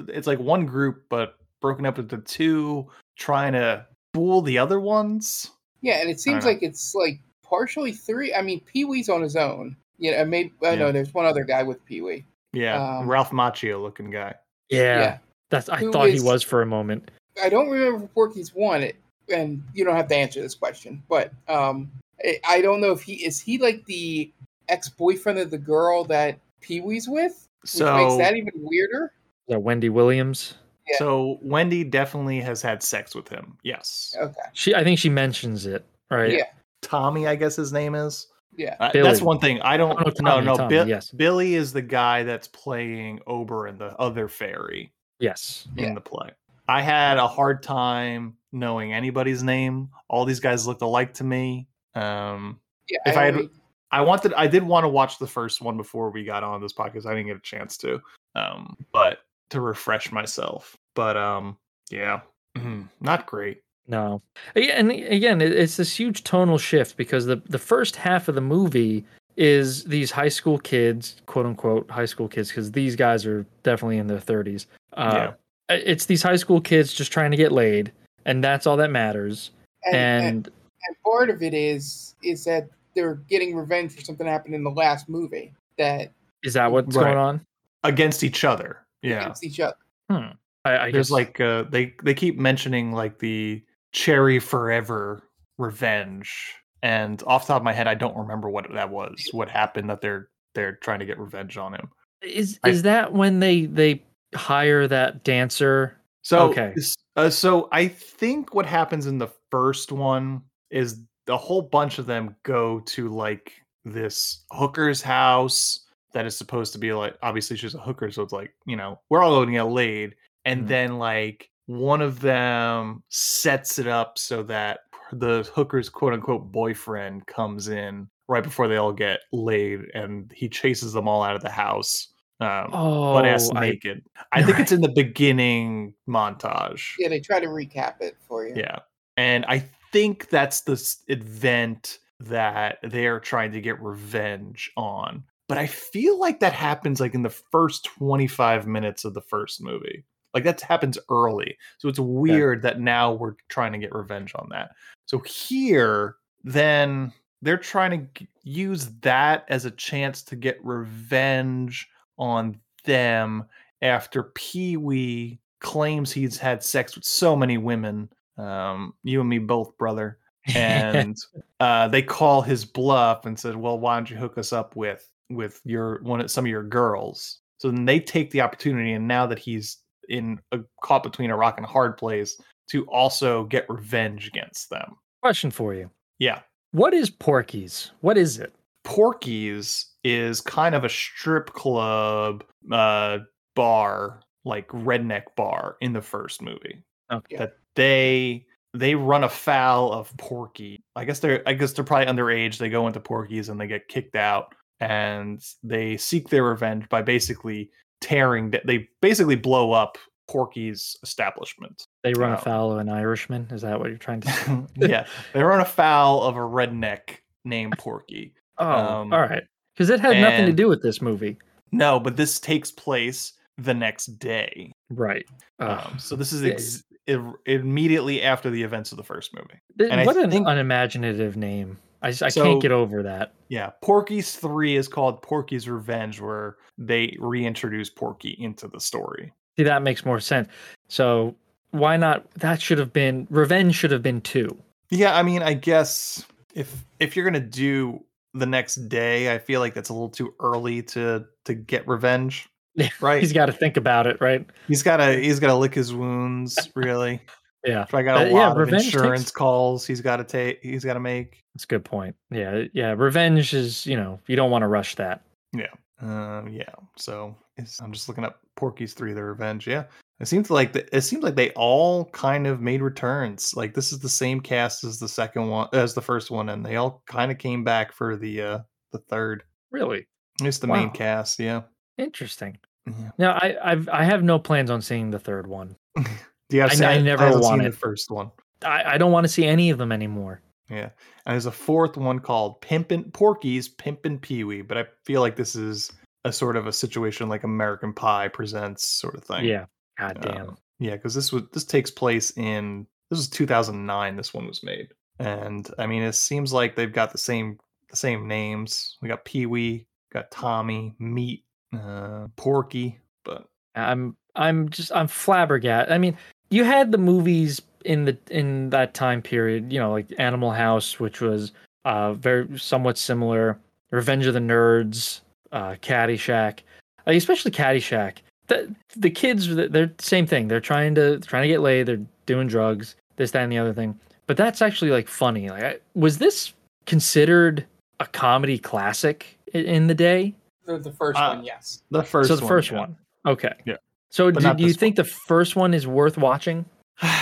it's like one group but broken up into two trying to fool the other ones. Yeah, and it seems know. like it's like partially three. I mean, Pee Wee's on his own. Yeah, and maybe I Yeah. know there's one other guy with Pee Wee. Yeah, Um, Ralph Macchio looking guy. Yeah. Yeah. That's I Who thought he was for a moment. I don't remember if Porky's won it, and you don't have to answer this question, but um, I, I don't know if he is he like the ex boyfriend of the girl that Pee Wee's with, which So makes that even weirder. Is that Wendy Williams? Yeah. so Wendy definitely has had sex with him. Yes. Okay, She I think she mentions it, right? Yeah. Tommy, I guess his name is. yeah, Uh, that's one thing I don't. Oh, no, Oh, Tommy, no, Tommy, Bill- yes. Billy is the guy that's playing Ober in the other fairy Yes. Yeah. in the play. I had a hard time knowing anybody's name. All these guys looked alike to me. Um, yeah. If I had- I wanted, I did want to watch the first one before we got on this podcast. I didn't get a chance to, um, but to refresh myself. But um, yeah, mhm, not great. No. Aga- And again, it's this huge tonal shift because the the first half of the movie is these high school kids, quote unquote high school kids, because these guys are definitely in their thirties. Uh, It's these high school kids just trying to get laid, and that's all that matters. and, and And and part of it is is that they're getting revenge for something that happened in the last movie that is that what's Right. going on? Against each other. Yeah. against each other. Hmm. I, I there's guess, like uh they they keep mentioning like the cherry forever revenge and off the top of my head i don't remember what that was what happened that they're they're trying to get revenge on him is I- is that when they they hire that dancer? so Okay. uh, so i think what happens in the first one is a whole bunch of them go to like this hooker's house that is supposed to be like obviously she's a hooker so it's like you know we're all going to get laid and Mhm. then like one of them sets it up so that the hooker's quote unquote boyfriend comes in right before they all get laid and he chases them all out of the house um Oh, butt ass I- naked I, think it's in the beginning montage Yeah, they try to recap it for you. yeah. And I think that's the event that they're trying to get revenge on. But I feel like that happens like in the first 25 minutes of the first movie. Like that happens early. So it's weird that now we're trying to get revenge on that. So here, then they're trying to use that as a chance to get revenge on them after Pee Wee claims he's had sex with so many women. Um, you and me both, brother. And uh, they call his bluff and said, "Well, why don't you hook us up with with your one of some of your girls?" So then they take the opportunity, and now that he's in a caught between a rock and a hard place, to also get revenge against them. Question for you: Yeah, What is Porky's? What is it? Porky's is kind of a strip club uh, bar, like redneck bar in the first movie. Okay. That they they run afoul of Porky. I guess they're I guess they're probably underage. They go into Porky's and they get kicked out, and they seek their revenge by basically tearing. They basically blow up Porky's establishment. They run Oh. afoul of an Irishman. Is that what you're trying to say? yeah, they run afoul of a redneck named Porky. Oh, Um, all right. Because it had nothing to do with this movie. No, but this takes place the next day. Right. Uh, Um, so this is ex- i- immediately after the events of the first movie. th- and I what an think- unimaginative name. I, I So- can't get over that. Yeah, Porky's 3 is called Porky's Revenge, where they reintroduce Porky into the story. See, that makes more sense. So why not? That should have been Revenge. Should have been two. Yeah, I mean, I guess if if you're gonna do the next day, I feel like that's a little too early to to get revenge. Right. He's got to think about it, right? He's gotta he's gotta lick his wounds, really. Yeah, I got a Uh, yeah, lot of insurance takes- calls he's gotta take he's gotta make. that's a good point. Yeah, yeah. Revenge is you know you don't want to rush that. Yeah. Um, yeah. So it's, I'm just looking up Porky's Three: The Revenge. Yeah. It seems like the, it seems like they all kind of made returns. Like this is the same cast as the second one, as the first one, and they all kind of came back for the uh the third. Really It's the main cast. Yeah. interesting. Yeah. Now I I've, I have no plans on seeing the third one. Yeah. I- I never seen wanted- the first one. I, I don't want to see any of them anymore. Yeah. And there's a fourth one called Pimpin' Porky's Pimpin' Pee Wee, but I feel like this is a sort of a situation like American Pie presents sort of thing. Yeah. God Uh, damn. yeah, because this was this takes place in this was 2009. This one was made, and I mean, it seems like they've got the same the same names. We got Pee Wee, got Tommy, Meat, uh, Porky, but I'm I'm just I'm flabbergasted. I mean, you had the movies in the in that time period, you know, like Animal House, which was uh very somewhat similar, Revenge of the Nerds, uh Caddyshack, like especially Caddyshack. The the kids they're the same thing. They're trying to trying to get laid. They're doing drugs, this that and the other thing. But that's actually like funny. Like, I, was this considered a comedy classic in the day? The, the first Uh, one, yes. the first so the one, first yeah. one. Okay. Yeah. So do, do you this think the first one is worth watching?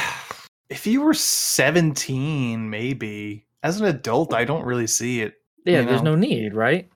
if you were 17, maybe as an adult, I don't really see it. Yeah, you there's no need, right?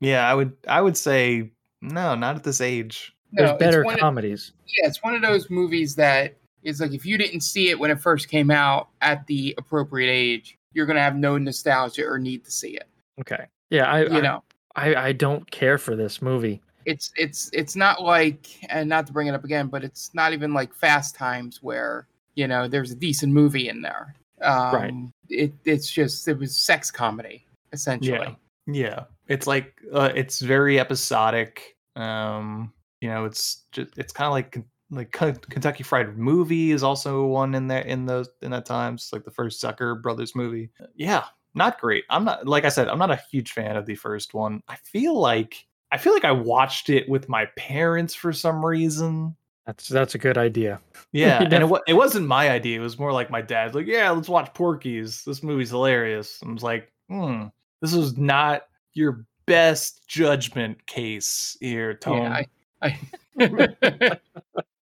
Yeah, I would I would say no, not at this age. There's No, better one of- comedies. yeah, it's one of those movies that is like if you didn't see it when it first came out at the appropriate age, you're gonna have no nostalgia or need to see it. Okay. Yeah, I You I, know, I I don't care for this movie. it's it's it's not like and not to bring it up again, but it's not even like Fast Times where you know there's a decent movie in there. Um, Right. It it's just it was sex comedy essentially. Yeah, it's like uh, it's very episodic. Um, you know, it's just it's kind of like like Kentucky Fried Movie is also one in there in those in that times. It's like the first Zucker Brothers movie. Yeah, not great. I'm not like I said. I'm not a huge fan of the first one. I feel like I feel like I watched it with my parents for some reason. That's that's a good idea. Yeah, and it, it wasn't my idea. It was more like my dad's like, yeah, let's watch Porky's. This movie's hilarious. I was like, hmm, this was not your best judgment case here, Tone. Yeah, I I,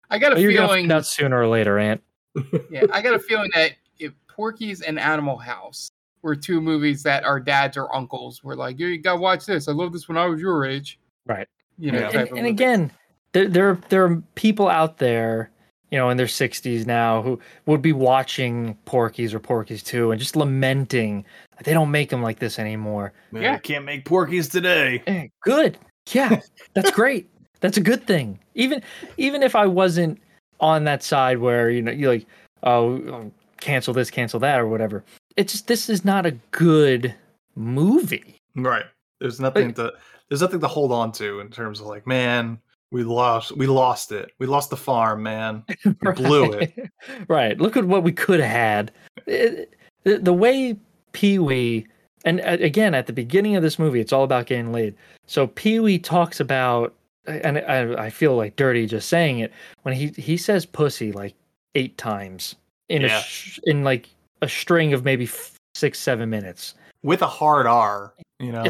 I got a But you're feeling find out sooner or later, Ant. yeah, I got a feeling that if Porky's and Animal House were two movies that our dads or uncles were like, you gotta watch this. I love this when I was your age. Right. You know, Yeah. And, and again, there there there are people out there, you know, in their 60s now who would be watching Porky's or Porky's 2 and just lamenting that they don't make them like this anymore. Man, Yeah. can't make Porky's today. Eh, good. Yeah, that's great. That's a good thing. Even even if I wasn't on that side where you know you like oh oh, cancel this, cancel that, or whatever. It's just this is not a good movie. Right. There's nothing to there's nothing to hold on to in terms of like, man, we lost we lost it. We lost the farm, man. We blew it. right. Look at what we could have had. It- the, the way Pee Wee, and uh, again, at the beginning of this movie, it's all about getting laid. So Pee Wee talks about, and I, I feel like dirty just saying it, when he, he says pussy like eight times in, Yeah. a sh- in like a string of maybe f- six, seven minutes. With a hard R, you know.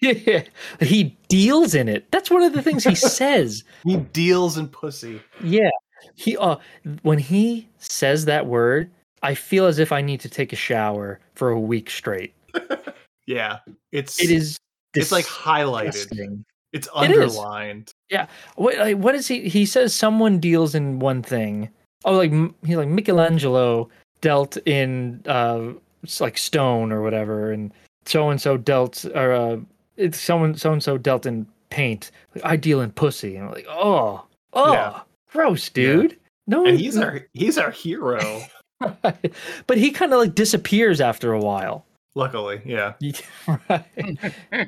he deals in it. That's one of the things he says. He deals in pussy. Yeah. He uh when he says that word, I feel as if I need to take a shower for a week straight. Yeah. It's It is it's like highlighted. It's It underlined. What like, what is he he says someone deals in one thing. Oh like M- he like Michelangelo dealt in uh like stone or whatever and so and so dealt or uh it's someone so and so dealt in paint. Like, I deal in pussy, and I'm like, oh, oh, Yeah. gross, dude. No, And he's no- our he's our hero. but he kind of like disappears after a while. Luckily, yeah. right. it,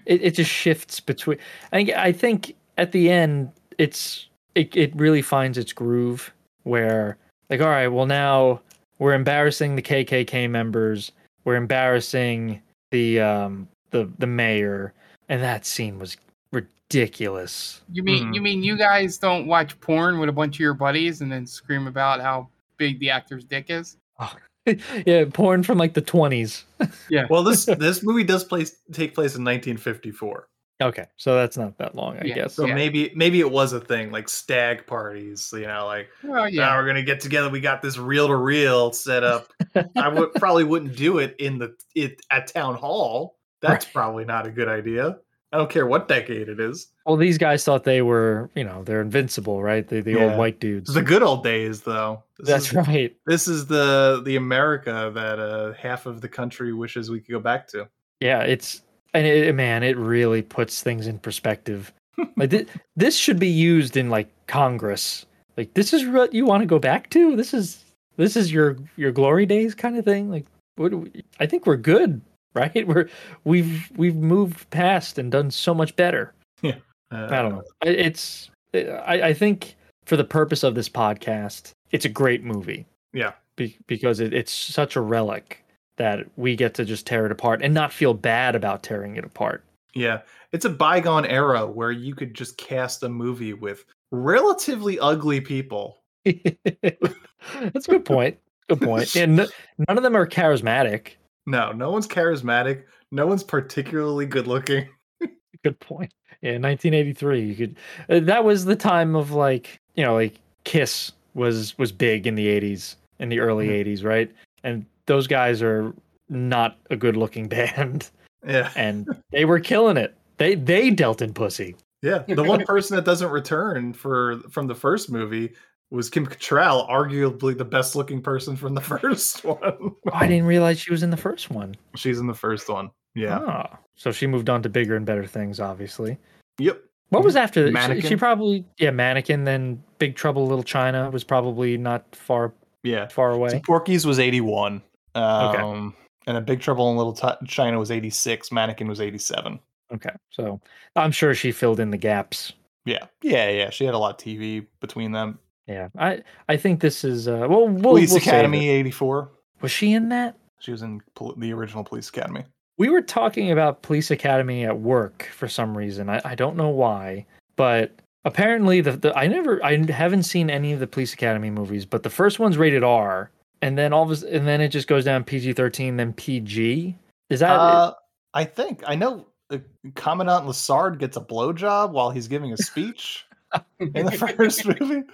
it just shifts between. I, I think at the end, it's it, it really finds its groove where like, all right, well now we're embarrassing the KKK members, we're embarrassing the um the the mayor, and that scene was ridiculous. You mean Mhm. you mean you guys don't watch porn with a bunch of your buddies and then scream about how big the actor's dick is? yeah, porn from like the twenties. Yeah. Well, this this movie does place take place in 1954. Okay, so that's not that long, I Yeah, guess. So Yeah. maybe maybe it was a thing like stag parties, you know, like Well, yeah, yeah. we're gonna get together. We got this reel to reel set up. I would probably wouldn't do it in the it at town hall. That's Right. probably not a good idea. I don't care what decade it is. Well, these guys thought they were, you know, they're invincible, right? The the Yeah. old white dudes. The good old days, though. This That's is, right. This is the the America that uh, half of the country wishes we could go back to. Yeah, it's and it, man, it really puts things in perspective. like thi- this should be used in like Congress. Like this is what you want to go back to. This is this is your your glory days kind of thing. Like what? we- I think we're good, right? We're we've we've moved past and done so much better. Uh, I don't know. It's I, I think for the purpose of this podcast, it's a great movie. Yeah. Be, because it, it's such a relic that we get to just tear it apart and not feel bad about tearing it apart. Yeah, it's a bygone era where you could just cast a movie with relatively ugly people. That's a good point. Good point. And none of them are charismatic. No, no one's charismatic. No one's particularly good looking. Good point. Yeah, 1983. You could. Uh, that was the time of like you know like Kiss was was big in the 80s in the early Mhm. 80s, right? And those guys are not a good looking band, Yeah, and they were killing it. They they dealt in pussy. yeah. The one person that doesn't return for from the first movie was Kim Cattrall, arguably the best looking person from the first one. Oh, I didn't realize she was in the first one. She's in the first one. Yeah. Ah, so she moved on to bigger and better things, obviously. Yep. What was after? She, she probably yeah, mannequin. Then Big Trouble Little China was probably not far Yeah. far So away. Porky's was 81. Um, And a Big Trouble in Little Ti- China was 86. Mannequin was 87. Okay, so I'm sure she filled in the gaps. Yeah. Yeah, yeah. She had a lot of TV between them. Yeah, I I think this is uh well, we'll Police we'll Academy 84. Was she in that? She was in pol- the original Police Academy. We were talking about Police Academy at work for some reason. I, I don't know why, but apparently the, the I never I haven't seen any of the Police Academy movies, but the first one's rated R, and then all of a, and then it just goes down PG thirteen, then PG. Is that Uh, I think I know. Uh, Commandant Lassard gets a blowjob while he's giving a speech in the first movie.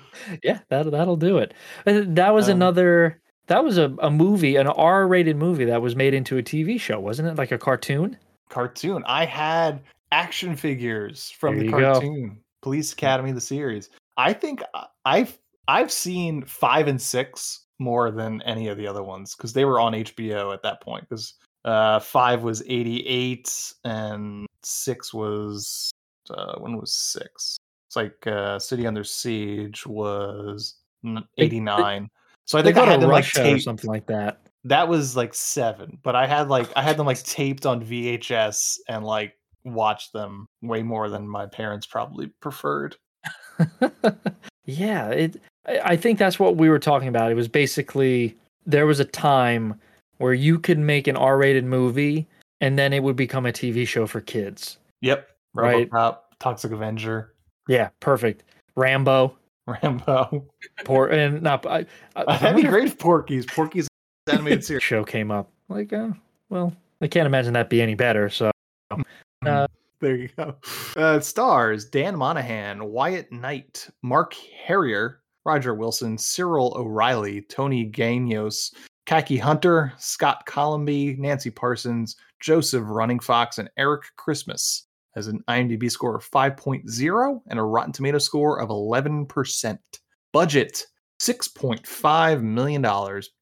yeah that that'll do it. Uh, That was Um, another. That was a, a movie, an R rated movie that was made into a TV show, wasn't it? Like a cartoon. Cartoon. I had action figures from There the you go. cartoon Police Academy, the series. I think I- I've I've seen five and six more than any of the other ones because they were on HBO at that point. Because uh, five was eighty eight and six was uh, when was six? It's like uh, City Under Siege was eighty nine. So I think I go had them like Russia or something like that. That was like seven, but I had like I had them like taped on VHS and like watched them way more than my parents probably preferred. yeah, it. I think that's what we were talking about. It was basically there was a time where you could make an R-rated movie and then it would become a TV show for kids. Yep. Right. RoboCop, Toxic Avenger, Yeah, perfect. Rambo, Rambo. poor and not. I, I, That'd be great if Porky's. Porky's animated series. Show came up like, uh, well, I can't imagine that be any better. So Uh, there you go. Uh, stars Dan Monahan, Wyatt Knight, Mark Herrier, Roger Wilson, Cyril O'Reilly, Tony Ganios, Kaki Hunter, Scott Colomby, Nancy Parsons, Joseph Running Fox, and Eric Christmas has an IMDb score of 5.0 and a Rotten Tomato score of 11%. Budget $6.5 million.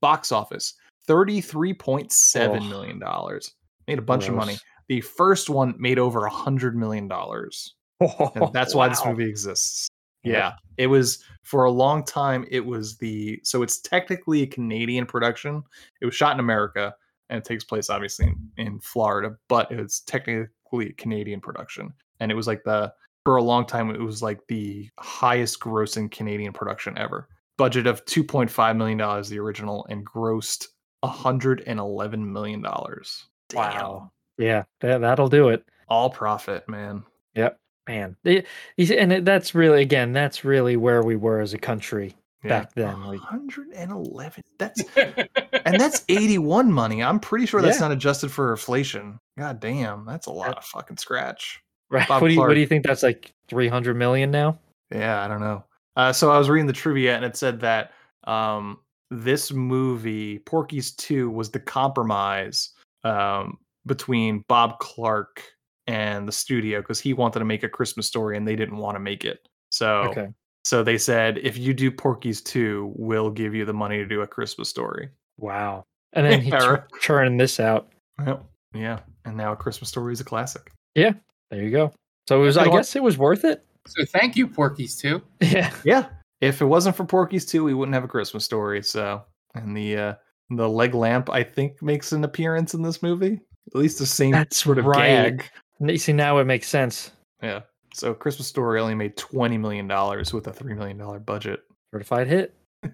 Box office $33.7 Oh. million dollars. Made a bunch of money. The first one made over hundred million dollars. and that's why this movie exists. Yep. Yeah, it was for a long time. It was the so it's technically a Canadian production. It was shot in America and it takes place obviously in, in Florida, but it's technically a Canadian production. And it was like the for a long time it was like the highest grossing Canadian production ever. Budget of two point five million dollars the original and grossed hundred and eleven million dollars. Wow. Yeah, that, that'll do it. All profit, man. Yep. Man. It- and it, that's really again, that's really where we were as a country back then. Like 111. That's and that's 81 money. I'm pretty sure that's Yeah. not adjusted for inflation. God damn, that's a lot of fucking scratch. right. Bob what do you what do you think that's like 300 million now? Yeah, I don't know. Uh, so I was reading the trivia and it said that um, this movie, Porky's 2, was the compromise um, between Bob Clark and the studio because he wanted to make a Christmas story and they didn't want to make it. So Okay. so they said if you do Porky's 2, we'll give you the money to do a Christmas story. Wow. And then he Yeah, tur- churned this out. Yep. Yeah. And now a Christmas story is a classic. Yeah. There you go. So it was I guess it was worth it. So thank you, Porky's two. Yeah. Yeah. If it wasn't for Porky's 2, we wouldn't have a Christmas story. So and the uh the leg lamp I think makes an appearance in this movie. At least the same That's sort of right. gag. N- See now it makes sense. Yeah. So Christmas story only made twenty million dollars with a three million dollar budget. Certified hit.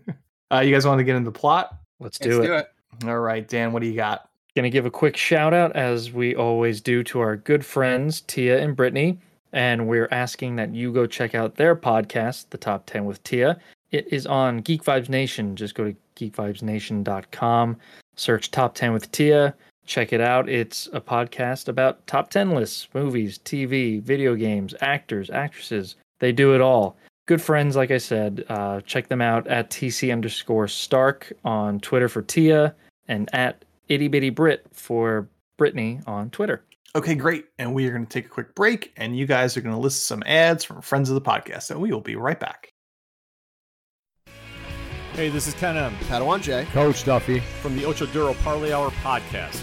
Uh you guys want to get into the plot? Let's Let's do it. do it. All right, Dan, what do you got? Gonna give a quick shout out, as we always do, to our good friends Tia and Brittany. And we're asking that you go check out their podcast, The Top 10 with Tia. It is on Geek Vibes Nation. Just go to geekvibesnation.com, search Top 10 with Tia, check it out. It's a podcast about top 10 lists, movies, TV, video games, actors, actresses. They do it all. Good friends, like I said. Uh, check them out at TC underscore Stark on Twitter for Tia and at itty bitty Brit for Brittany on Twitter. Okay, great. And we are going to take a quick break, and you guys are going to list some ads from friends of the podcast, and we will be right back. Hey, this is Ken M. Padawan J. Coach Duffy. From the Ocho Duro Parlay Hour podcast.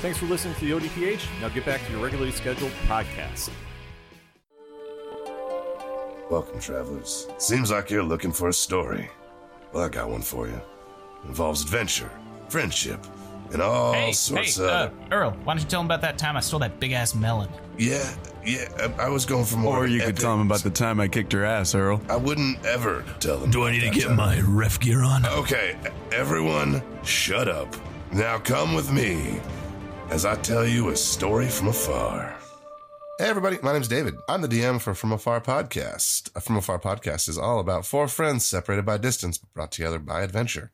Thanks for listening to the ODPH. Now get back to your regularly scheduled podcast. Welcome, travelers. Seems like you're looking for a story. Well, I got one for you. involves adventure, friendship, and all hey, sorts hey, of. uh, Earl, why don't you tell him about that time I stole that big ass melon? Yeah, yeah, I, I was going for more. Or you could tell him about the time I kicked your ass, Earl. I wouldn't ever tell him. Do I need to get time. my ref gear on? Okay, everyone, shut up. Now come with me as I tell you a story from afar. Hey, everybody, my name's David. I'm the DM for From Afar Podcast. A From Afar Podcast is all about four friends separated by distance, but brought together by adventure.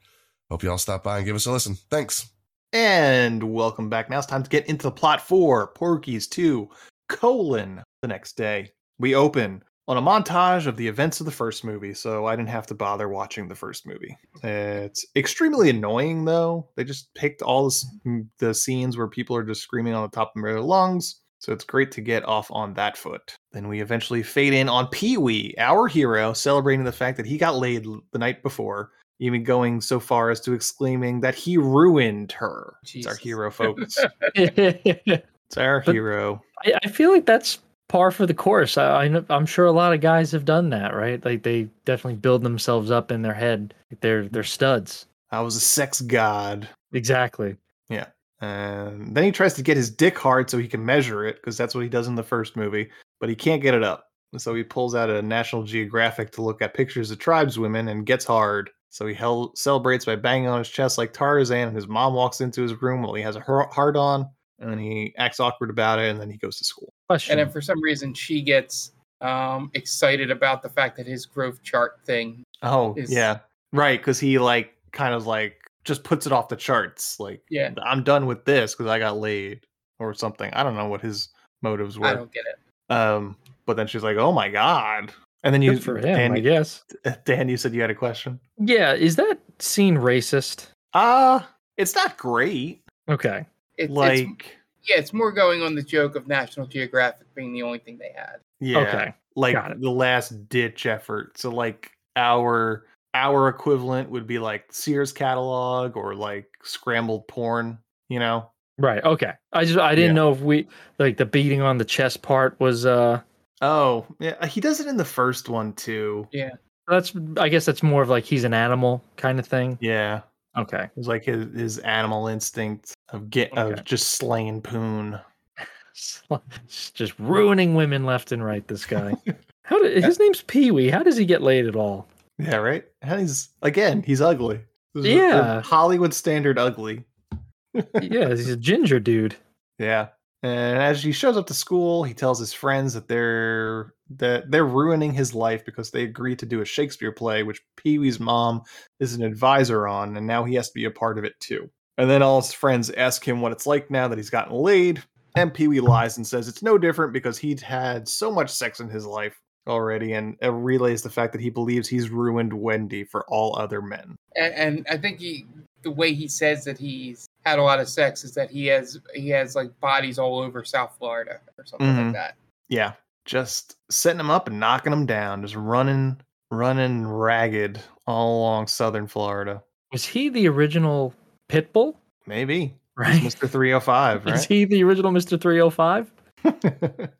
Hope you all stop by and give us a listen. Thanks. And welcome back. Now it's time to get into the plot for Porky's 2, colon, the next day. We open on a montage of the events of the first movie, so I didn't have to bother watching the first movie. It's extremely annoying, though. They just picked all the, the scenes where people are just screaming on the top of their lungs, so it's great to get off on that foot. Then we eventually fade in on Pee Wee, our hero, celebrating the fact that he got laid the night before, even going so far as to exclaiming that he ruined her. It's our hero, folks. it's our But- hero. I, I feel like that's par for the course. I, I I'm sure a lot of guys have done that, right? Like they definitely build themselves up in their head. They're they're studs. I was a sex god. Exactly. Yeah. And then he tries to get his dick hard so he can measure it, because that's what he does in the first movie, but he can't get it up. So he pulls out a National Geographic to look at pictures of tribeswomen and gets hard. So he celebrates by banging on his chest like Tarzan, and his mom walks into his room while he has a hard on, and then he acts awkward about it, and then he goes to school. Question. And then for some reason, she gets um, excited about the fact that his growth chart thing. Oh, is- yeah. Right, because he like kind of like just puts it off the charts. Like, Yeah. I'm done with this because I got laid or something. I don't know what his motives were. I don't get it. Um, but then she's like, "Oh my god!" And then you Good for him, Dan, I guess. Dan, you said you had a question. Yeah, is that scene racist? Uh it's not great. Okay. It's, like, it's, yeah, it's more going on the joke of National Geographic being the only thing they had. yeah, Okay, like got it. the last ditch effort. So like our our equivalent would be like Sears catalog or like scrambled porn. You know? Right. Okay. I just I didn't Yeah. know if we like the beating on the chest part was uh Oh, yeah. He does it in the first one too. Yeah. that's I guess that's more of like he's an animal kind of thing. Yeah. Okay. It's like his his animal instinct of get Okay. of just slaying poon. Just ruining women left and right. This guy. How did his name's Pee Wee? How does he get laid at all? Yeah, right. And he's again, he's ugly. This a- a Yeah. Hollywood standard ugly. yeah, he's a ginger dude. Yeah. And as he shows up to school, he tells his friends that they're that they're ruining his life because they agreed to do a Shakespeare play, which Pee Wee's mom is an advisor on, and now he has to be a part of it too. And then all his friends ask him what it's like now that he's gotten laid, and Pee Wee lies and says it's no different because he'd had so much sex in his life already, and relays the fact that he believes he's ruined Wendy for all other men. And, and I think he, the way he says that he's had a lot of sex is that he has he has like bodies all over South Florida or something Mhm. like that. Yeah, just setting them up and knocking them down, just running, running ragged all along southern Florida. Was he the original Pitbull? Maybe. Right. Mr. 305, Is he the original Mr. 305?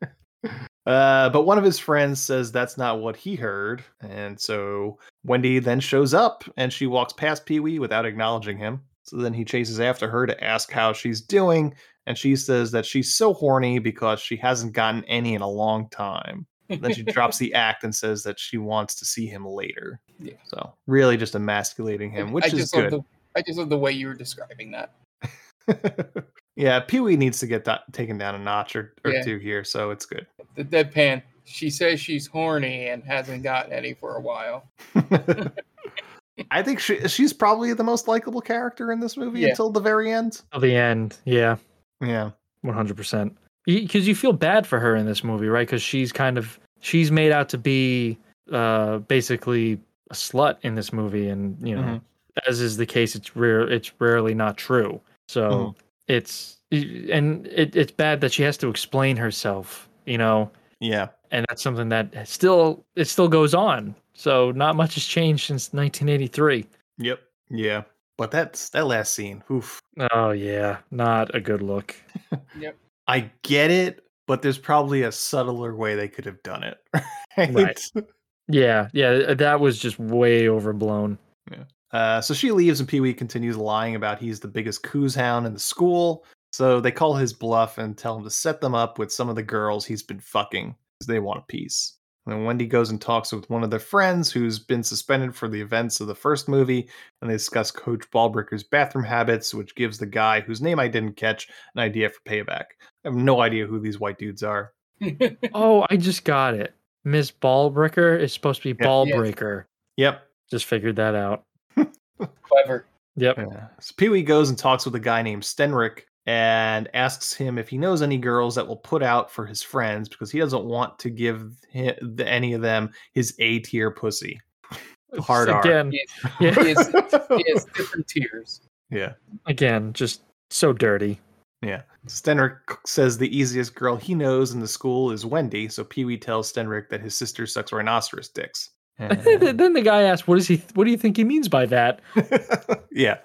Uh, but one of his friends says that's not what he heard. And so Wendy then shows up and she walks past Pee Wee without acknowledging him. So then he chases after her to ask how she's doing. And she says that she's so horny because she hasn't gotten any in a long time. then she drops the act and says that she wants to see him later. Yeah. So really just emasculating him, which I is good. the I just love the way you were describing that. yeah, Pee Wee needs to get that taken down a notch or, or Yeah. two here, so it's good. The deadpan. She says she's horny and hasn't gotten any for a while. I think she she's probably the most likable character in this movie Yeah. until the very end. Till the end, yeah. Yeah. 100%. Because you feel bad for her in this movie, right? Because she's kind of, she's made out to be uh basically a slut in this movie. And, you know, Mhm. as is the case, it's rare, it's rarely not true. So Mhm. it's, and it, it's bad that she has to explain herself, you know? Yeah. And that's something that still, it still goes on. So not much has changed since 1983. Yep. Yeah. But that's that last scene. Oof. Oh, yeah. Not a good look. Yep. I get it, but there's probably a subtler way they could have done it. Right. Right. Yeah. Yeah. That was just way overblown. Uh, so she leaves, and Pee Wee continues lying about he's the biggest coos hound in the school. So they call his bluff and tell him to set them up with some of the girls he's been fucking because they want a piece. And then Wendy goes and talks with one of their friends who's been suspended for the events of the first movie, and they discuss Coach Balbricker's bathroom habits, which gives the guy whose name I didn't catch an idea for payback. I have no idea who these white dudes are. Oh, I just got it. Miss Ballbreaker is supposed to be Yeah. Ball Yes. Yep. Just figured that out. Clever. Yep. Yeah. So Pee Wee goes and talks with a guy named Stenrick and asks him if he knows any girls that will put out for his friends because he doesn't want to give hi- the, any of them his A tier pussy. Hard R. Again, He yeah. has, he has, he has different tiers. Yeah. Again, just so dirty. Yeah. Stenrick says the easiest girl he knows in the school is Wendy, so Pee Wee tells Stenrick that his sister sucks rhinoceros dicks. And- then the guy asks, "What does he? What do you think he means by that?" yeah.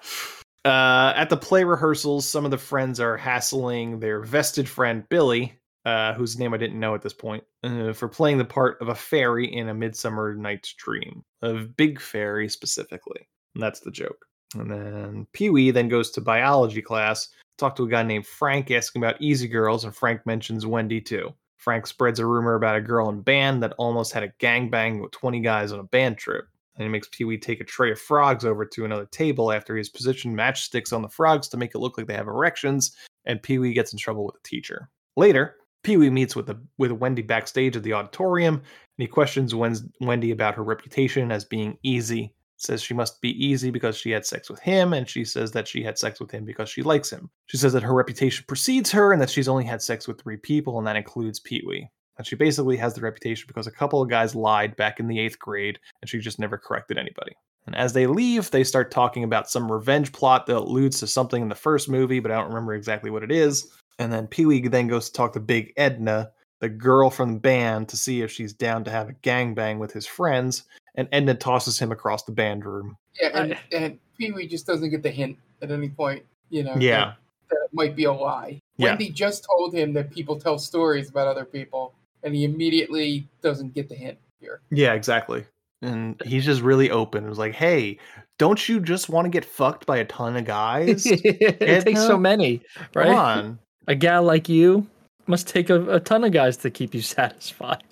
Uh, at the play rehearsals, some of the friends are hassling their vested friend Billy, uh, whose name I didn't know at this point, uh, for playing the part of a fairy in A Midsummer Night's Dream, of Big Fairy specifically. And that's the joke. And then Pee Wee then goes to biology class, talk to a guy named Frank, asking about Easy Girls, and Frank mentions Wendy too. Frank spreads a rumor about a girl in band that almost had a gangbang with 20 guys on a band trip. And he makes Pee Wee take a tray of frogs over to another table after he's positioned matchsticks on the frogs to make it look like they have erections, and Pee Wee gets in trouble with the teacher. Later, Pee Wee meets with, the, with Wendy backstage at the auditorium, and he questions Wendy about her reputation as being easy. Says she must be easy because she had sex with him, and she says that she had sex with him because she likes him. She says that her reputation precedes her and that she's only had sex with three people, and that includes Pee Wee. And she basically has the reputation because a couple of guys lied back in the eighth grade and she just never corrected anybody. And as they leave, they start talking about some revenge plot that alludes to something in the first movie, but I don't remember exactly what it is. And then Pee Wee then goes to talk to Big Edna, the girl from the band, to see if she's down to have a gangbang with his friends. And Edna tosses him across the band room. Yeah, and, uh, and Pee Wee just doesn't get the hint at any point, you know. Yeah. That, that it might be a lie. Yeah. Wendy just told him that people tell stories about other people, and he immediately doesn't get the hint here. Yeah, exactly. And he's just really open. It was like, hey, don't you just want to get fucked by a ton of guys? it takes so many, right? Come on. A gal like you must take a, a ton of guys to keep you satisfied.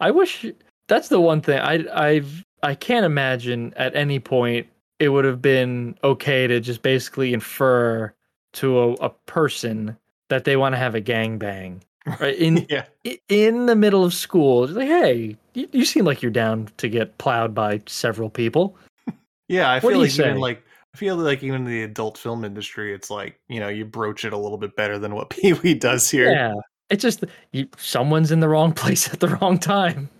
I wish that's the one thing I I've I can't imagine at any point it would have been okay to just basically infer to a, a person that they want to have a gangbang. Right in yeah. in the middle of school, It's like, hey, you, you seem like you're down to get plowed by several people. Yeah, I What feel you like even like I feel like even in the adult film industry, it's like you know you broach it a little bit better than what Pee Wee does here. Yeah, it's just you, someone's in the wrong place at the wrong time.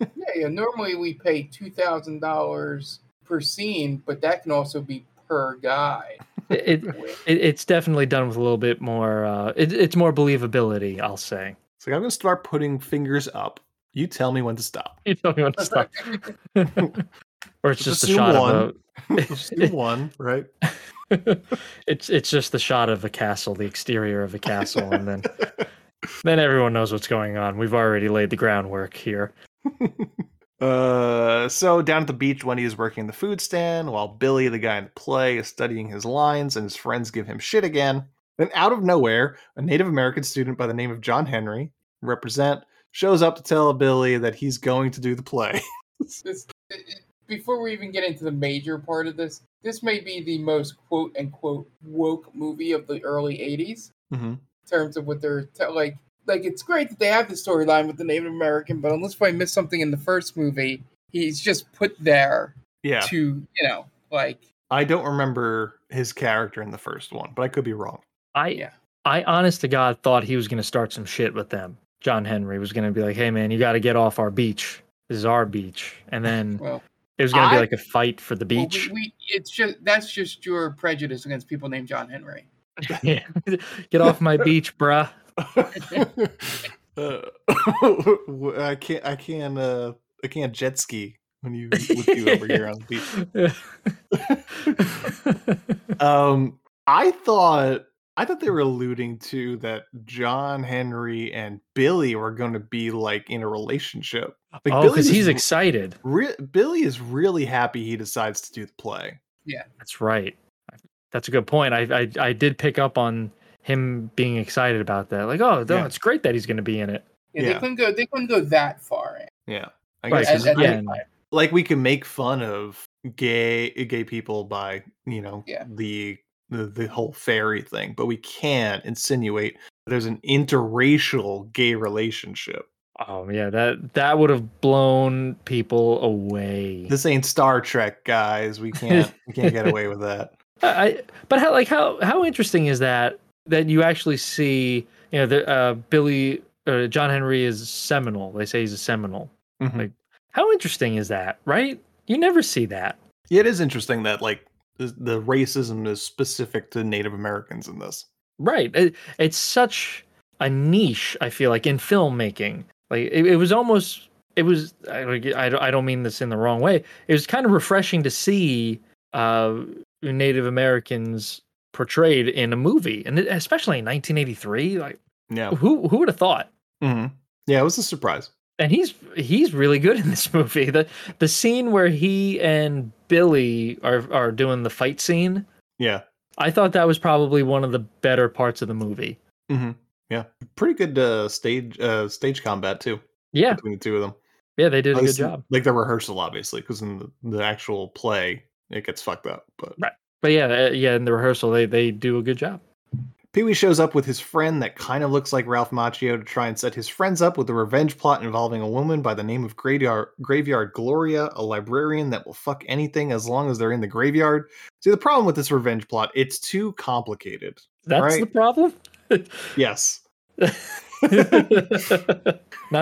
Yeah, yeah. Normally we pay two thousand dollars per scene, but that can also be per guy. It, it, it's definitely done with a little bit more. Uh, it, it's more believability, I'll say. It's like I'm gonna start putting fingers up. You tell me when to stop. You tell me when to stop. or it's just a shot one. of Just one, right? it's it's just the shot of a castle, the exterior of a castle, and then then everyone knows what's going on. We've already laid the groundwork here. Uh, so down at the beach, Wendy is working the food stand while Billy, the guy in the play, is studying his lines, and his friends give him shit again. Then, out of nowhere, a Native American student by the name of John Henry, represent, shows up to tell Billy that he's going to do the play. This, it- it- before we even get into the major part of this, this may be the most quote unquote woke movie of the early '80s mm-hmm. in terms of what they're te- like. Like it's great that they have the storyline with the Native American, but unless I missed something in the first movie, he's just put there Yeah, to you know like I don't remember his character in the first one, but I could be wrong. I yeah. I honest to God thought he was going to start some shit with them. John Henry was going to be like, "Hey man, you got to get off our beach. This is our beach." And then well. it was going to be like a fight for the well, beach. we, we, it's just that's just your prejudice against people named John Henry. yeah. Get off my beach, bruh. Uh, I can't. I can't. Uh, I can't jet ski when you with you over here on the beach. um, I thought. I thought they were alluding to that John Henry and Billy were going to be like in a relationship. Like oh, Billy because he's re- excited. Re- Billy is really happy he decides to do the play. Yeah, That's right. That's a good point. I I, I did pick up on him being excited about that. Like, oh, no, Yeah. it's great that he's going to be in it. yeah, Yeah. They couldn't go. They couldn't go that far. In. Yeah, I Right, guess 'cause At- at again, time. like we can make fun of gay gay people by you know Yeah. the, the the whole fairy thing, but we can't insinuate there's an interracial gay relationship. Oh yeah, that that would have blown people away. This ain't Star Trek, guys. We can't we can't get away with that. I, I- but how like how how interesting is that that you actually see you know the uh, Billy uh, John Henry is Seminole. They say he's a Seminole. Mhm. Like how interesting is that, right? You never see that. Yeah, it is interesting that like the, racism is specific to Native Americans in this. Right. It, it's such a niche, I feel like, in filmmaking. Like, it, it was almost, it was, I, I don't- I don't mean this in the wrong way. It was kind of refreshing to see uh, Native Americans portrayed in a movie, and especially in 1983. Like, Yeah. who who would have thought? hmm Yeah, it was a surprise. And he's he's really good in this movie. The the scene where he and Billy are are doing the fight scene. Yeah. I thought that was probably one of the better parts of the movie. hmm Yeah. Pretty good uh, stage uh, stage combat too. Yeah. Between the two of them. Yeah, they did a good job. Like the rehearsal, obviously, because in the, the actual play, it gets fucked up. But Right. But yeah, uh, yeah, in the rehearsal they they do a good job. Pee Wee shows up with his friend that kind of looks like Ralph Macchio to try and set his friends up with a revenge plot involving a woman by the name of Graveyard, Graveyard Gloria, a librarian that will fuck anything as long as they're in the graveyard. See, the problem with this revenge plot, it's too complicated. That's right? the problem. Yes. Not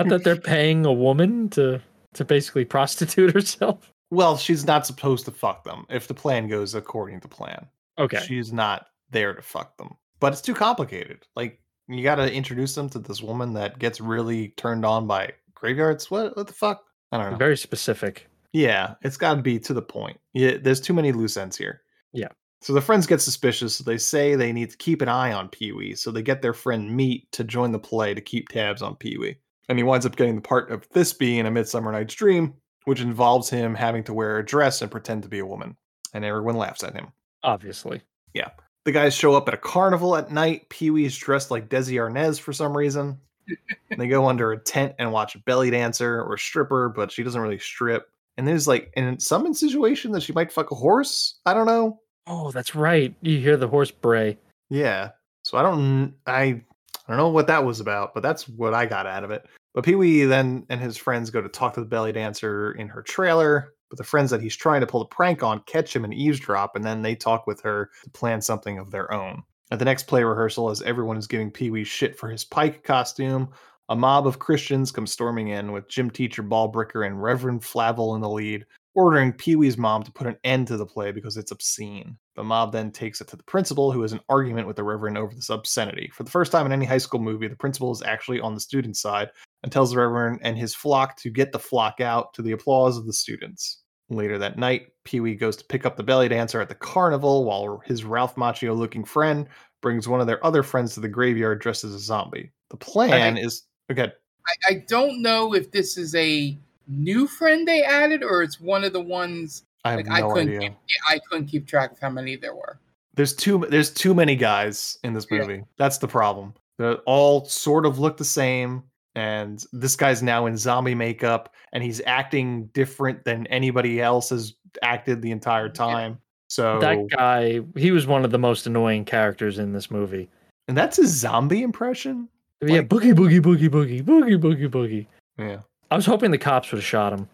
that they're paying a woman to to basically prostitute herself. Well, she's not supposed to fuck them if the plan goes according to plan. Okay. She's not there to fuck them. But it's too complicated. Like you got to introduce them to this woman that gets really turned on by graveyards. What what the fuck? I don't know. Very specific. Yeah, it's got to be to the point. Yeah, there's too many loose ends here. Yeah. So the friends get suspicious. So they say they need to keep an eye on Pee Wee. So they get their friend Meat to join the play to keep tabs on Pee Wee. And he winds up getting the part of Thisbe in A Midsummer Night's Dream, which involves him having to wear a dress and pretend to be a woman. And everyone laughs at him. Obviously. Yeah. The guys show up at a carnival at night. Pee Wee's dressed like Desi Arnaz for some reason. they go under a tent and watch a belly dancer or a stripper, but she doesn't really strip. And there's like in some situation that she might fuck a horse. I don't know. Oh, that's right. You hear the horse bray. Yeah. So I don't I I don't know what that was about, but that's what I got out of it. But Pee Wee then and his friends go to talk to the belly dancer in her trailer. But the friends that he's trying to pull the prank on catch him and eavesdrop, and then they talk with her to plan something of their own. At the next play rehearsal, as everyone is giving Pee Wee shit for his Puck costume, a mob of Christians come storming in with gym teacher Balbricker and Reverend Flavel in the lead, ordering Pee Wee's mom to put an end to the play because it's obscene. The mob then takes it to the principal, who has an argument with the Reverend over this obscenity. For the first time in any high school movie, the principal is actually on the student's side and tells the Reverend and his flock to get the flock out to the applause of the students. Later that night, Pee Wee goes to pick up the belly dancer at the carnival while his Ralph Macchio looking friend brings one of their other friends to the graveyard dressed as a zombie. The plan I- is okay. I, I don't know if this is a new friend they added or it's one of the ones I have like I couldn't idea. keep, I couldn't keep track of how many there were. There's too there's too many guys in this Yeah. movie. That's the problem. They all sort of look the same, and this guy's now in zombie makeup, and he's acting different than anybody else has acted the entire time. So That guy, he was one of the most annoying characters in this movie. and that's his zombie impression. yeah, boogie, boogie, boogie, boogie, boogie, boogie, boogie. Yeah. I was hoping the cops would have shot him.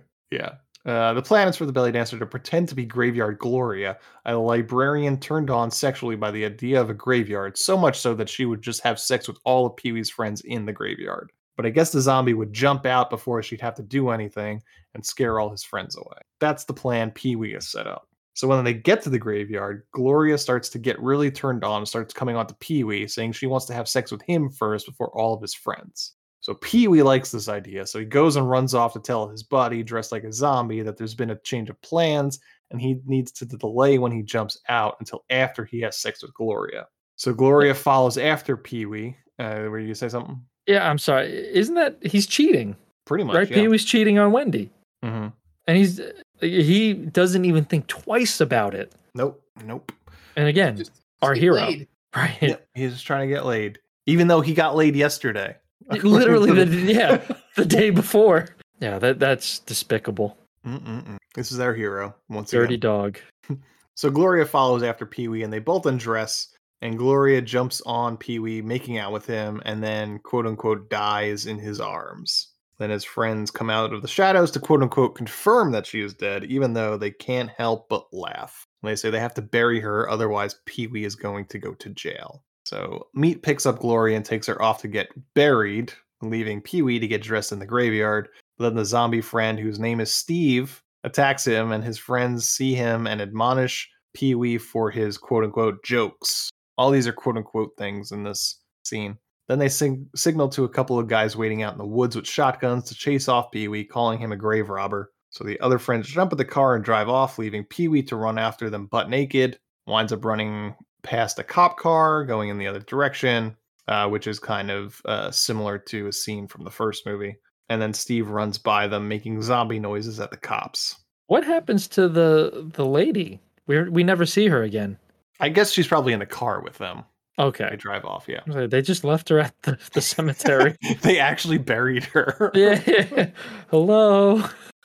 Yeah. Uh, the plan is for the belly dancer to pretend to be Graveyard Gloria, a librarian turned on sexually by the idea of a graveyard, so much so that she would just have sex with all of Pee Wee's friends in the graveyard. But I guess the zombie would jump out before she'd have to do anything and scare all his friends away. That's the plan Pee Wee has set up. So when they get to the graveyard, Gloria starts to get really turned on and starts coming on to Pee Wee, saying she wants to have sex with him first before all of his friends. So Pee Wee likes this idea, so he goes and runs off to tell his buddy, dressed like a zombie, that there's been a change of plans and he needs to delay when he jumps out until after he has sex with Gloria. So Gloria follows after Pee Wee. Uh, were you gonna say something? Yeah, I'm sorry. Isn't that he's cheating? Pretty much, right? yeah. Pee Wee's cheating on Wendy, Mm-hmm. and he's he doesn't even think twice about it. Nope, nope. And again, our hero, laid. right? Yeah, he's just trying to get laid, even though he got laid yesterday. Literally, the, yeah, the day before. Yeah, that that's despicable. Mm-mm-mm. This is our hero once Dirty again. dog. So Gloria follows after Pee Wee, and they both undress. And Gloria jumps on Pee Wee, making out with him, and then quote unquote dies in his arms. Then his friends come out of the shadows to quote unquote confirm that she is dead, even though they can't help but laugh. They say they have to bury her, otherwise Pee Wee is going to go to jail. So Meat picks up Gloria and takes her off to get buried, leaving Pee Wee to get dressed in the graveyard. But then the zombie friend, whose name is Steve, attacks him, and his friends see him and admonish Pee Wee for his quote unquote jokes. All these are quote unquote things in this scene. Then they sing- signal to a couple of guys waiting out in the woods with shotguns to chase off Pee Wee, calling him a grave robber. So the other friends jump at the car and drive off, leaving Pee Wee to run after them butt naked. Winds up running past a cop car, going in the other direction, uh, which is kind of uh, similar to a scene from the first movie. And then Steve runs by them, making zombie noises at the cops. What happens to the the lady? We we never see her again. I guess she's probably in the car with them. They Okay, drive off, yeah. they just left her at the, the cemetery. they actually buried her. yeah. Hello,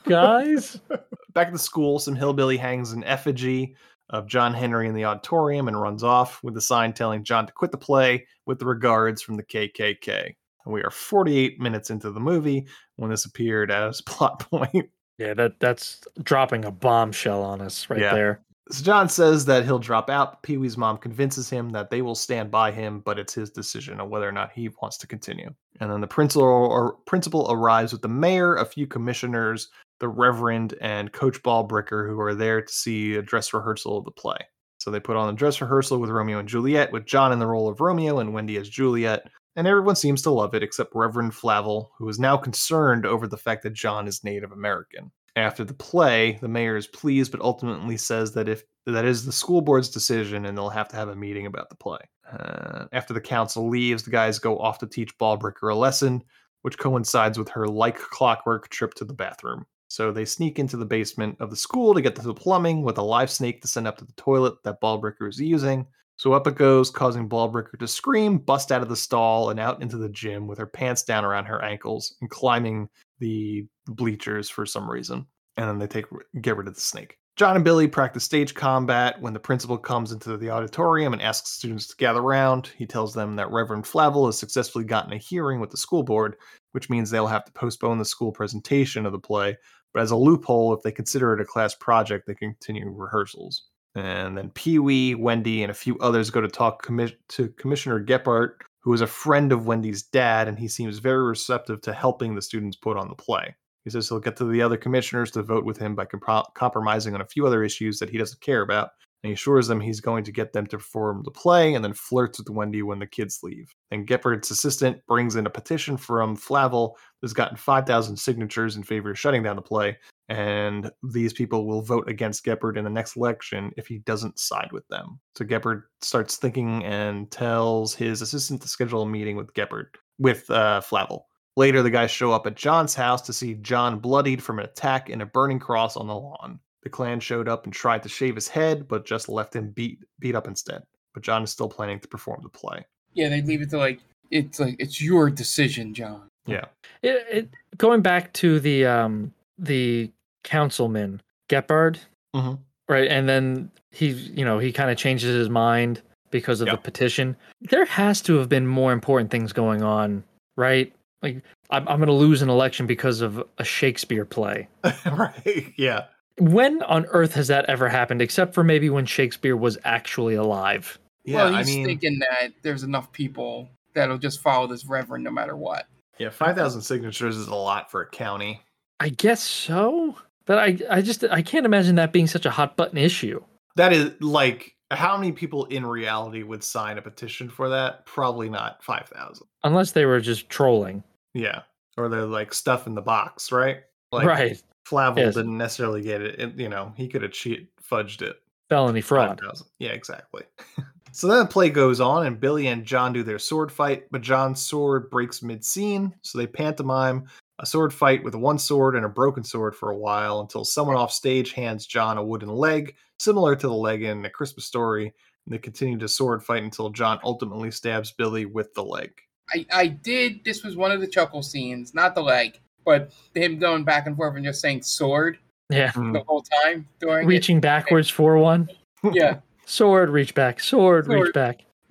guys. Back at the school, some hillbilly hangs an effigy of John Henry in the auditorium and runs off with a sign telling John to quit the play with the regards from the KKK. And we are 48 minutes into the movie when this appeared as plot point. Yeah, that that's dropping a bombshell on us right Yeah. there. So John says that he'll drop out. Pee Wee's mom convinces him that they will stand by him, but it's his decision on whether or not he wants to continue. And then the principal or principal arrives with the mayor, a few commissioners, the reverend, and Coach Balbricker, who are there to see a dress rehearsal of the play. So they put on a dress rehearsal with Romeo and Juliet, with John in the role of Romeo and Wendy as Juliet. And everyone seems to love it except Reverend Flavel, who is now concerned over the fact that John is Native American. After the play, the mayor is pleased, but ultimately says that if that is the school board's decision, and they'll have to have a meeting about the play. Uh, after the council leaves, the guys go off to teach Balbricker a lesson, which coincides with her like clockwork trip to the bathroom. So they sneak into the basement of the school to get to the plumbing with a live snake to send up to the toilet that Balbricker is using. So up it goes, causing Balbricker to scream, bust out of the stall, and out into the gym with her pants down around her ankles and climbing the bleachers for some reason. And then they take get rid of the snake. John and Billy practice stage combat when the principal comes into the auditorium and asks students to gather around. He tells them that Reverend Flavel has successfully gotten a hearing with the school board, which means they'll have to postpone the school presentation of the play. But as a loophole, if they consider it a class project, they continue rehearsals. And then Pee Wee, Wendy, and a few others go to talk commi- to Commissioner Gephardt, who is a friend of Wendy's dad, and he seems very receptive to helping the students put on the play. He says he'll get to the other commissioners to vote with him by comp- compromising on a few other issues that he doesn't care about. And he assures them he's going to get them to perform the play and then flirts with Wendy when the kids leave. And Gephardt's assistant brings in a petition from Flavel that's gotten 5,000 signatures in favor of shutting down the play. And these people will vote against Gephardt in the next election if he doesn't side with them. So Gephardt starts thinking and tells his assistant to schedule a meeting with Gephardt, with uh, Flavel. Later, the guys show up at John's house to see John bloodied from an attack in a burning cross on the lawn. The Klan showed up and tried to shave his head, but just left him beat beat up instead. But John is still planning to perform the play. Yeah, they leave it to like it's like it's your decision, John. Yeah. It, it, going back to the um the councilman Gephardt, Mhm. right? And then he, you know, he kind of changes his mind because of the petition. There has to have been more important things going on, right? Like I'm, I'm going to lose an election because of a Shakespeare play. right. Yeah. When on earth has that ever happened, except for maybe when Shakespeare was actually alive? Yeah, well, he's thinking that there's enough people that'll just follow this reverend no matter what. Yeah, 5,000 signatures is a lot for a county. I guess so, but I, I just, I can't imagine that being such a hot button issue. That is like how many people in reality would sign a petition for that? Probably not 5,000. Unless they were just trolling. Yeah. Or they're like stuff in the box, right? Like Right. Flavel Yes. didn't necessarily get it. it. You know, he could have cheat fudged it. Felony fraud. 5,000. Yeah, exactly. so then the play goes on, and Billy and John do their sword fight, but John's sword breaks mid scene, so they pantomime a sword fight with one sword and a broken sword for a while until someone off stage hands John a wooden leg, similar to the leg in A Christmas Story. And they continue to sword fight until John ultimately stabs Billy with the leg. I, I did. This was one of the chuckle scenes, not the leg, but him going back and forth and just saying sword Yeah. the whole time during Reaching backwards for one. Yeah. Sword, reach back. Sword, reach back.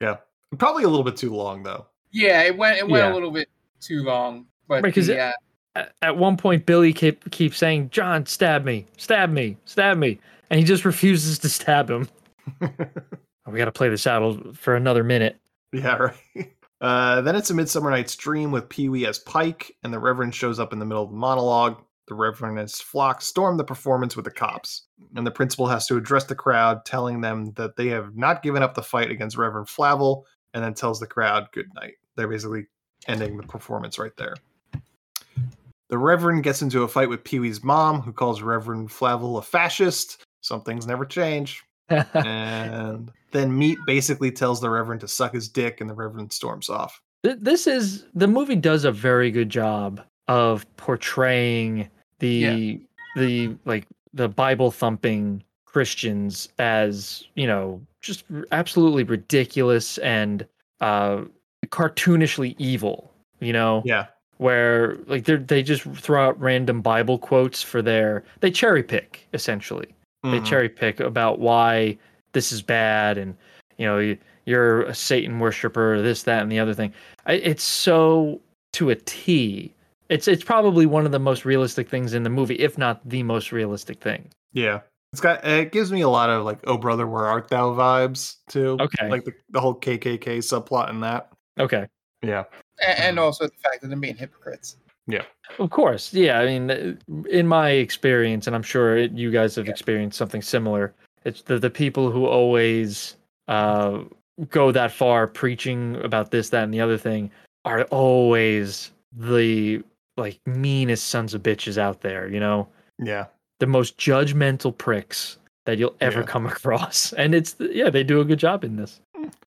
Yeah. Probably a little bit too long, though. yeah, it went it went Yeah. a little bit too long, but Because the, it- uh, At, at one point, Billy keep keeps saying, "John, stab me, stab me, stab me," and he just refuses to stab him. we got to play this out for another minute. Yeah, right. Uh, then it's a Midsummer Night's Dream with Pee Wee as Puck, and the Reverend shows up in the middle of the monologue. The Reverend and his flock storm the performance with the cops, and the principal has to address the crowd, telling them that they have not given up the fight against Reverend Flavel, and then tells the crowd good night. They're basically ending the performance right there. The Reverend gets into a fight with Pee Wee's mom, who calls Reverend Flavel a fascist. Some things never change. and then Meat basically tells the Reverend to suck his dick, and the Reverend storms off. This is the movie does a very good job of portraying the the like the Bible thumping Christians as you know just absolutely ridiculous and uh cartoonishly evil. You know, Yeah. where like they they just throw out random Bible quotes for their they cherry pick essentially. They Mhm. cherry pick about why this is bad and you know you, you're a Satan worshiper, this that and the other thing. It's so to a T. It's it's probably one of the most realistic things in the movie, if not the most realistic thing. Yeah. It's got it gives me a lot of like "Oh brother, where art thou" vibes too. Okay. like the, the whole KKK subplot in that. Okay. Yeah, A- and also the fact that they're being hypocrites. Yeah. Of course, yeah. I mean, uh, in my experience, and I'm sure it, you guys have experienced something similar. It's the the people who always uh, go that far preaching about this, that, and the other thing are always the like meanest sons of bitches out there. You know, Yeah. the most judgmental pricks that you'll ever Yeah. come across, and it's yeah, they do a good job in this.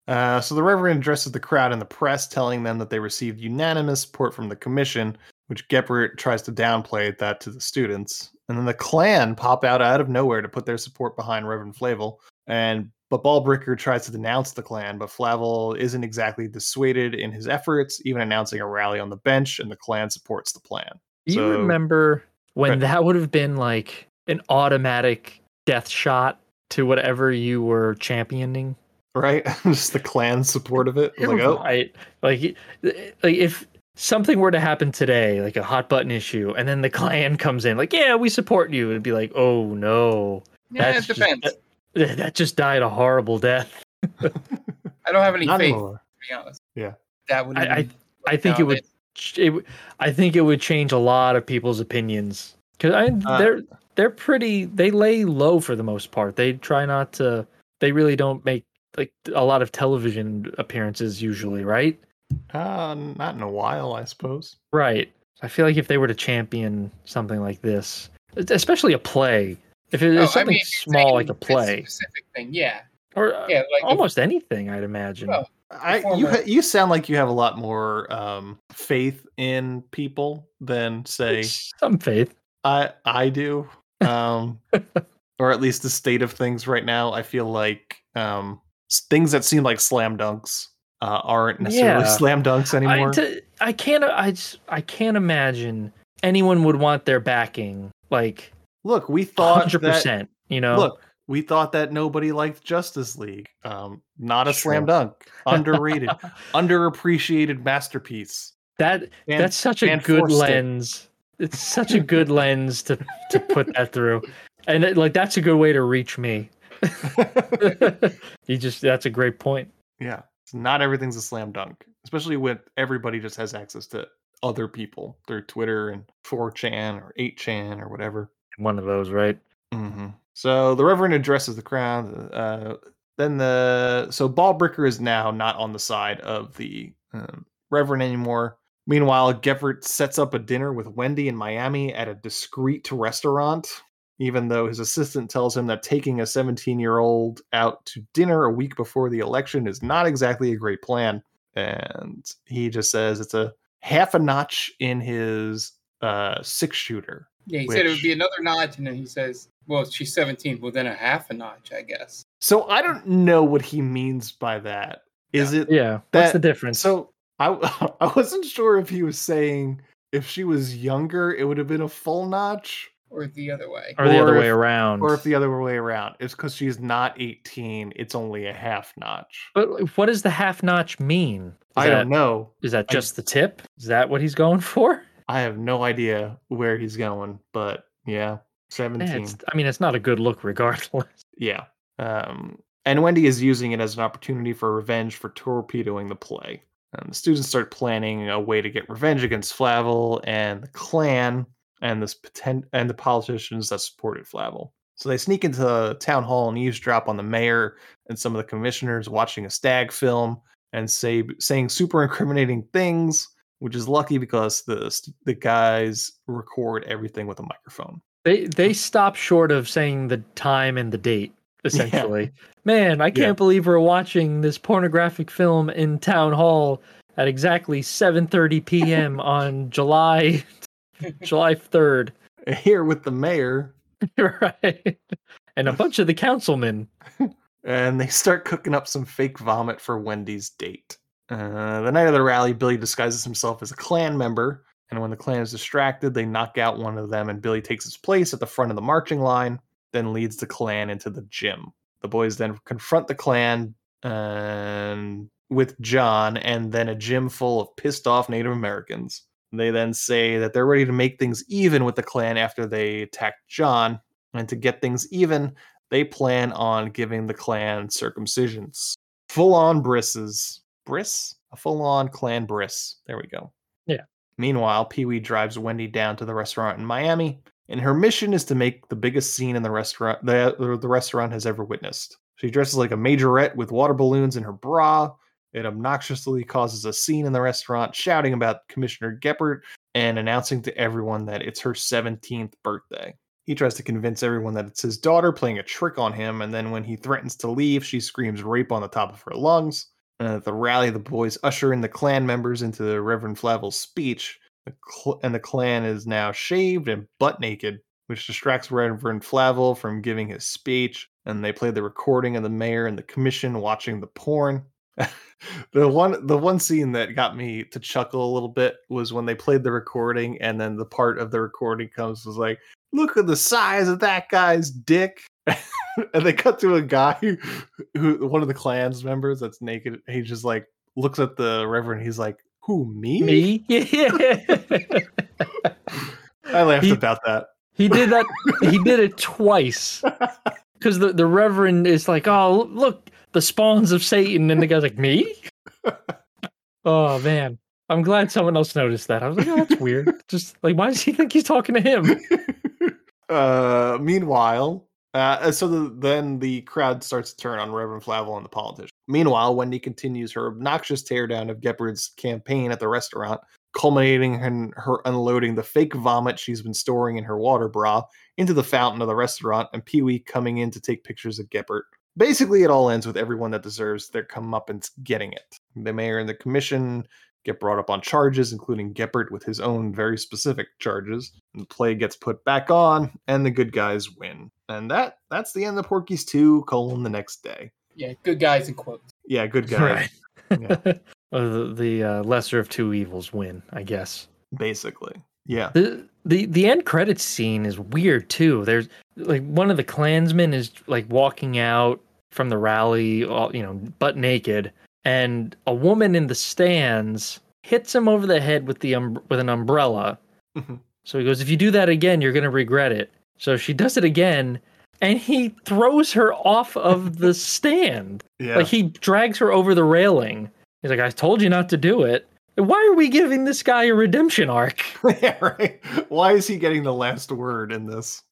Uh, so the Reverend addresses the crowd and the press, telling them that they received unanimous support from the commission, which Gephardt tries to downplay that to the students. And then the Klan pop out out of nowhere to put their support behind Reverend Flavel. And but Balbricker tries to denounce the Klan, but Flavel isn't exactly dissuaded in his efforts, even announcing a rally on the bench, and the Klan supports the plan. Do you So- remember when Right. that would have been like an automatic death shot to whatever you were championing? Right? Just the Klan support of it. Like, oh, right. Like, like if something were to happen today, like a hot button issue, and then the Klan comes in, like, yeah, we support you, it'd be like, oh no, Yeah, it just, that, that just died a horrible death. I don't have any Not faith, anymore. to be honest. Yeah. That would. I, I, I think it would. It, I think it would change a lot of people's opinions because I Uh, they're they're pretty. They lay low for the most part. They try not to. They really don't make like a lot of television appearances usually, right? Uh, not in a while, I suppose. Right. I feel like if they were to champion something like this, especially a play, if it is Oh, I something mean, small like a play specific thing, yeah. or uh, Yeah, like if- almost anything, I'd imagine. Well, I you ha- you sound like you have a lot more um, faith in people than say Some faith. I I do, um, or at least the state of things right now. I feel like um, things that seem like slam dunks uh, aren't necessarily Yeah. slam dunks anymore. I, t- I can't. I just, I can't imagine anyone would want their backing like Look, we thought hundred that. percent. You know, Look, we thought that nobody liked Justice League. Um, not a slam dunk. Underrated, underappreciated masterpiece. that Fan- that's such a good forced it. lens. It's such a good lens to to put that through, and it, like that's a good way to reach me. you just that's a great point. Yeah, not everything's a slam dunk, especially when everybody just has access to other people through Twitter and 4chan or 8chan or whatever. One of those, right? hmm So the Reverend addresses the crowd. Uh, then the so Balbricker is now not on the side of the um, Reverend anymore. Meanwhile, Gephardt sets up a dinner with Wendy in Miami at a discreet restaurant, even though his assistant tells him that taking a 17 year old out to dinner a week before the election is not exactly a great plan. And he just says it's a half a notch in his uh, six shooter. Yeah, he said it would be another notch, and then he says, "Well, she's 17. Well, then a half a notch, I guess." So I don't know what he means by that. Is it Yeah. that What's the difference? So I I wasn't sure if he was saying if she was younger it would have been a full notch Or the other way. or the other or way around. or if the other way around. It's because she's not 18, it's only a half notch. but what does the half notch mean? Is I that, don't know. Is that I- just the tip? Is that what he's going for? I have no idea where he's going, but yeah, 17. Yeah, I mean, it's not a good look, regardless. Yeah. Um, and Wendy is using it as an opportunity for revenge for torpedoing the play. And the students start planning a way to get revenge against Flavel and the Klan and this poten- and the politicians that supported Flavel. So they sneak into the town hall and eavesdrop on the mayor and some of the commissioners watching a stag film and say saying super incriminating things, which is lucky because the the guys record everything with a microphone. They they stop short of saying the time and the date. Essentially, man, I can't Yeah. believe we're watching this pornographic film in town hall at exactly 7:30 p.m. on July July 3rd. Here with the mayor, right, and a bunch of the councilmen. and they start cooking up some fake vomit for Wendy's date. Uh, the night of the rally, Billy disguises himself as a Klan member, and when the Klan is distracted, they knock out one of them, and Billy takes his place at the front of the marching line, then leads the Klan into the gym. The boys then confront the Klan and with John, and then a gym full of pissed off Native Americans. They then say that they're ready to make things even with the Klan after they attacked John, And to get things even, they plan on giving the Klan circumcisions. Full on brises. Bris? A full on Klan bris. There we go. Yeah. Meanwhile, Pee Wee drives Wendy down to the restaurant in Miami, and her mission is to make the biggest scene in the restaurant the, the restaurant has ever witnessed. She dresses like a majorette with water balloons in her bra. It obnoxiously causes a scene in the restaurant, shouting about Commissioner Gephardt and announcing to everyone that it's her 17th birthday. He tries to convince everyone that it's his daughter playing a trick on him, and then when he threatens to leave, she screams rape on the top of her lungs. And at the rally, the boys usher in the Klan members into the Reverend Flavel's speech, and the Klan is now shaved and butt naked, which distracts Reverend Flavel from giving his speech. And they play the recording of the mayor and the commission watching the porn. the one the one scene that got me to chuckle a little bit was when they played the recording and then the part of the recording comes was like look at the size of that guy's dick and they cut to a guy who, who one of the clans members that's naked he just like looks at the reverend he's like who me Me? Yeah. i laughed He- about that He did that. he did it twice. Because the, the Reverend is like, oh, look, the spawns of Satan. And the guy's like, me? oh, man. I'm glad someone else noticed that. I was like, oh, that's weird. Just like, why does he think he's talking to him? uh meanwhile uh so the, then the crowd starts to turn on reverend flavel and the politician meanwhile wendy continues her obnoxious teardown of Gephardt's campaign at the restaurant culminating in her unloading the fake vomit she's been storing in her water bra into the fountain of the restaurant and pee-wee coming in to take pictures of Gephardt basically it all ends with everyone that deserves their comeuppance getting it the mayor and the commission get brought up on charges, including Gephardt with his own very specific charges. And the play gets put back on, and the good guys win. And that that's the end of Porky's 2, colon the next day. Yeah, good guys in quotes. Yeah, good guys. Yeah, Uh, the the uh, lesser of two evils win, I guess. basically. Yeah. The the the end credits scene is weird too. There's like one of the Klansmen is like walking out from the rally, all you know, butt naked, and a woman in the stands hits him over the head with the um, with an umbrella. Mhm. So he goes, "If you do that again, you're gonna regret it." So she does it again, and he throws her off of the stand. Yeah. Like he drags her over the railing. He's like, "I told you not to do it." Why are we giving this guy a redemption arc? yeah, right. Why is he getting the last word in this?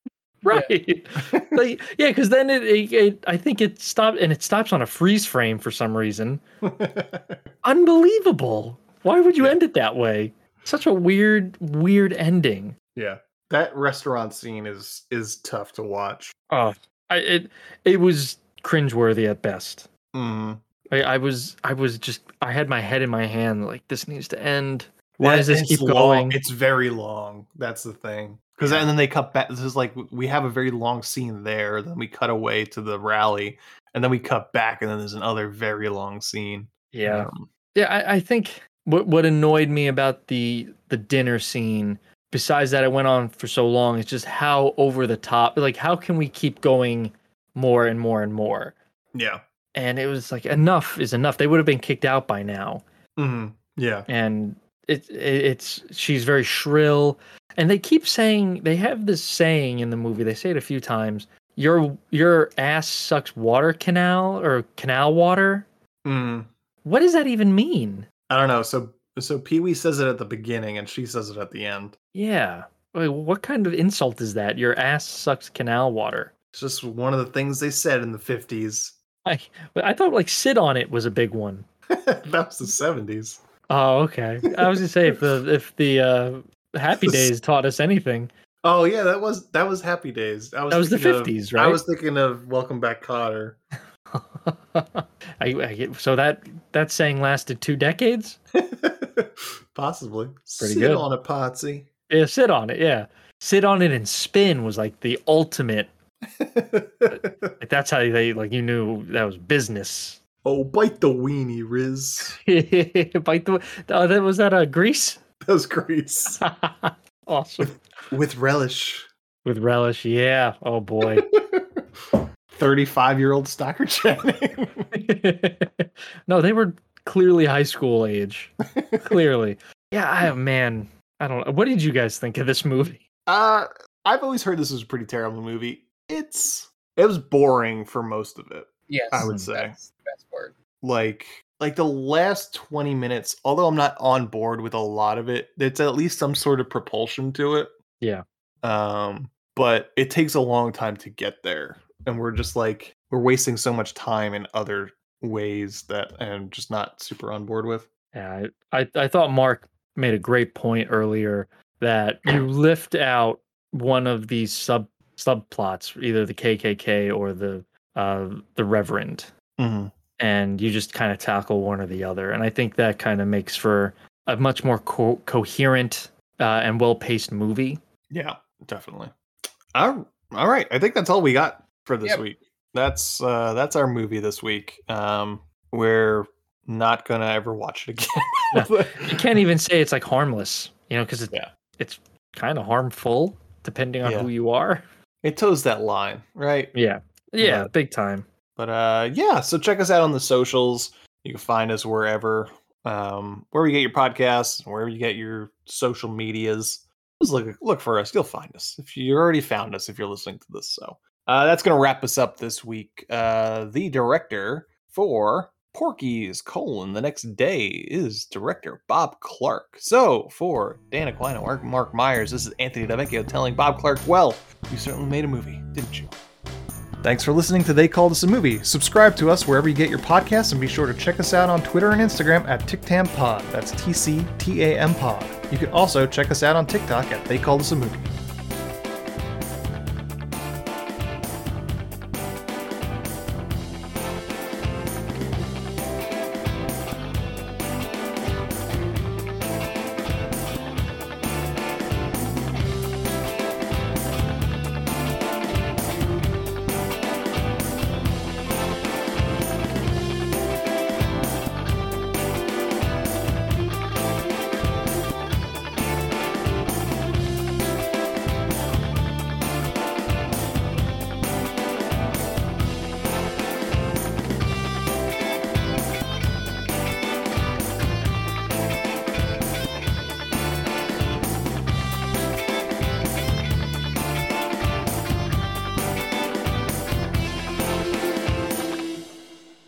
Right. yeah, because then it, it, it, I think it stopped and it stops on a freeze frame for some reason. Unbelievable. Why would you end it that way? Such a weird, weird ending. Yeah. That restaurant scene is is tough to watch. Oh, I, it it was cringeworthy at best. Mm. I, I was I was just I had my head in my hand like this needs to end. Why That- does this keep long- going? It's very long. That's the thing. Because and then they cut back. This is like we have a very long scene there. Then we cut away to the rally, and then we cut back, and then there's another very long scene. Yeah. Um, Yeah, I, I think what what annoyed me about the the dinner scene, besides that it went on for so long, is just how over the top. Like, how can we keep going more and more and more? yeah. And it was like enough is enough. They would have been kicked out by now. hmm Yeah. And it, it it's she's very shrill, and they keep saying they have this saying in the movie. They say it a few times. Your your ass sucks water canal or canal water. Mm. What does that even mean? I don't know. So so Pee Wee says it at the beginning, and she says it at the end. Yeah. Wait, what kind of insult is that? Your ass sucks canal water. It's just one of the things they said in the fifties. I I thought like sit on it was a big one. that was the seventies. Oh, okay. I was gonna say if the if the uh, Happy Days taught us anything. Oh yeah, that was that was Happy Days. I was That was the of- 50s, I was thinking of Welcome Back, Kotter. I, I get- so that that saying lasted two decades. Possibly. Pretty Sit good. on a Potsie. Yeah, sit on it. Yeah, sit on it and spin was like the ultimate. like that's how they like you knew that was business. Oh, bite the weenie, Riz. Bite the. Oh, that was that a grease. That was grease. awesome. With relish. With relish, yeah. Oh boy. 35 year old Stockard Channing. no, they were clearly high school age. clearly. Yeah, I man, I don't know. What did you guys think of this movie? uh, I've always heard this was a pretty terrible movie. it's it was boring for most of it. Yes, I would say. that's the best word. Like like the last 20 minutes, although I'm not on board with a lot of it, it's at least some sort of propulsion to it. Yeah. Um, but it takes a long time to get there. And we're just like we're wasting so much time in other ways that I'm just not super on board with. Yeah, I, I, I thought Mark made a great point earlier that you lift out one of these sub subplots, either the KKK or the uh, the Reverend, Mhm. And you just kind of tackle one or the other. And I think that kind of makes for a much more co- coherent uh, and well paced movie. Yeah, definitely. All, all right. I think that's all we got for this Yep. week. That's uh that's our movie this week. Um we're not gonna ever watch it again. You can't even say it's like harmless, you know, because it, Yeah. it's kind of harmful depending on Yeah. who you are. it toes that line, right? Yeah, yeah, But- big time. But uh yeah, so check us out on the socials. You can find us wherever um wherever you get your podcasts, wherever you get your social medias. Just look look for us. You'll find us. If you already found us if you're listening to this. So uh that's gonna wrap us up this week. Uh the director for Porky's colon the next day is director Bob Clark. So for Dan Aquino, Mark, Mark Myers, this is Anthony Davecchio telling Bob Clark, well, you certainly made a movie, didn't you? Thanks for listening to They Called This a Movie. Subscribe to us wherever you get your podcasts and be sure to check us out on Twitter and Instagram at TicTamPod. That's T C T A M Pod. You can also check us out on TikTok at They Called This a Movie.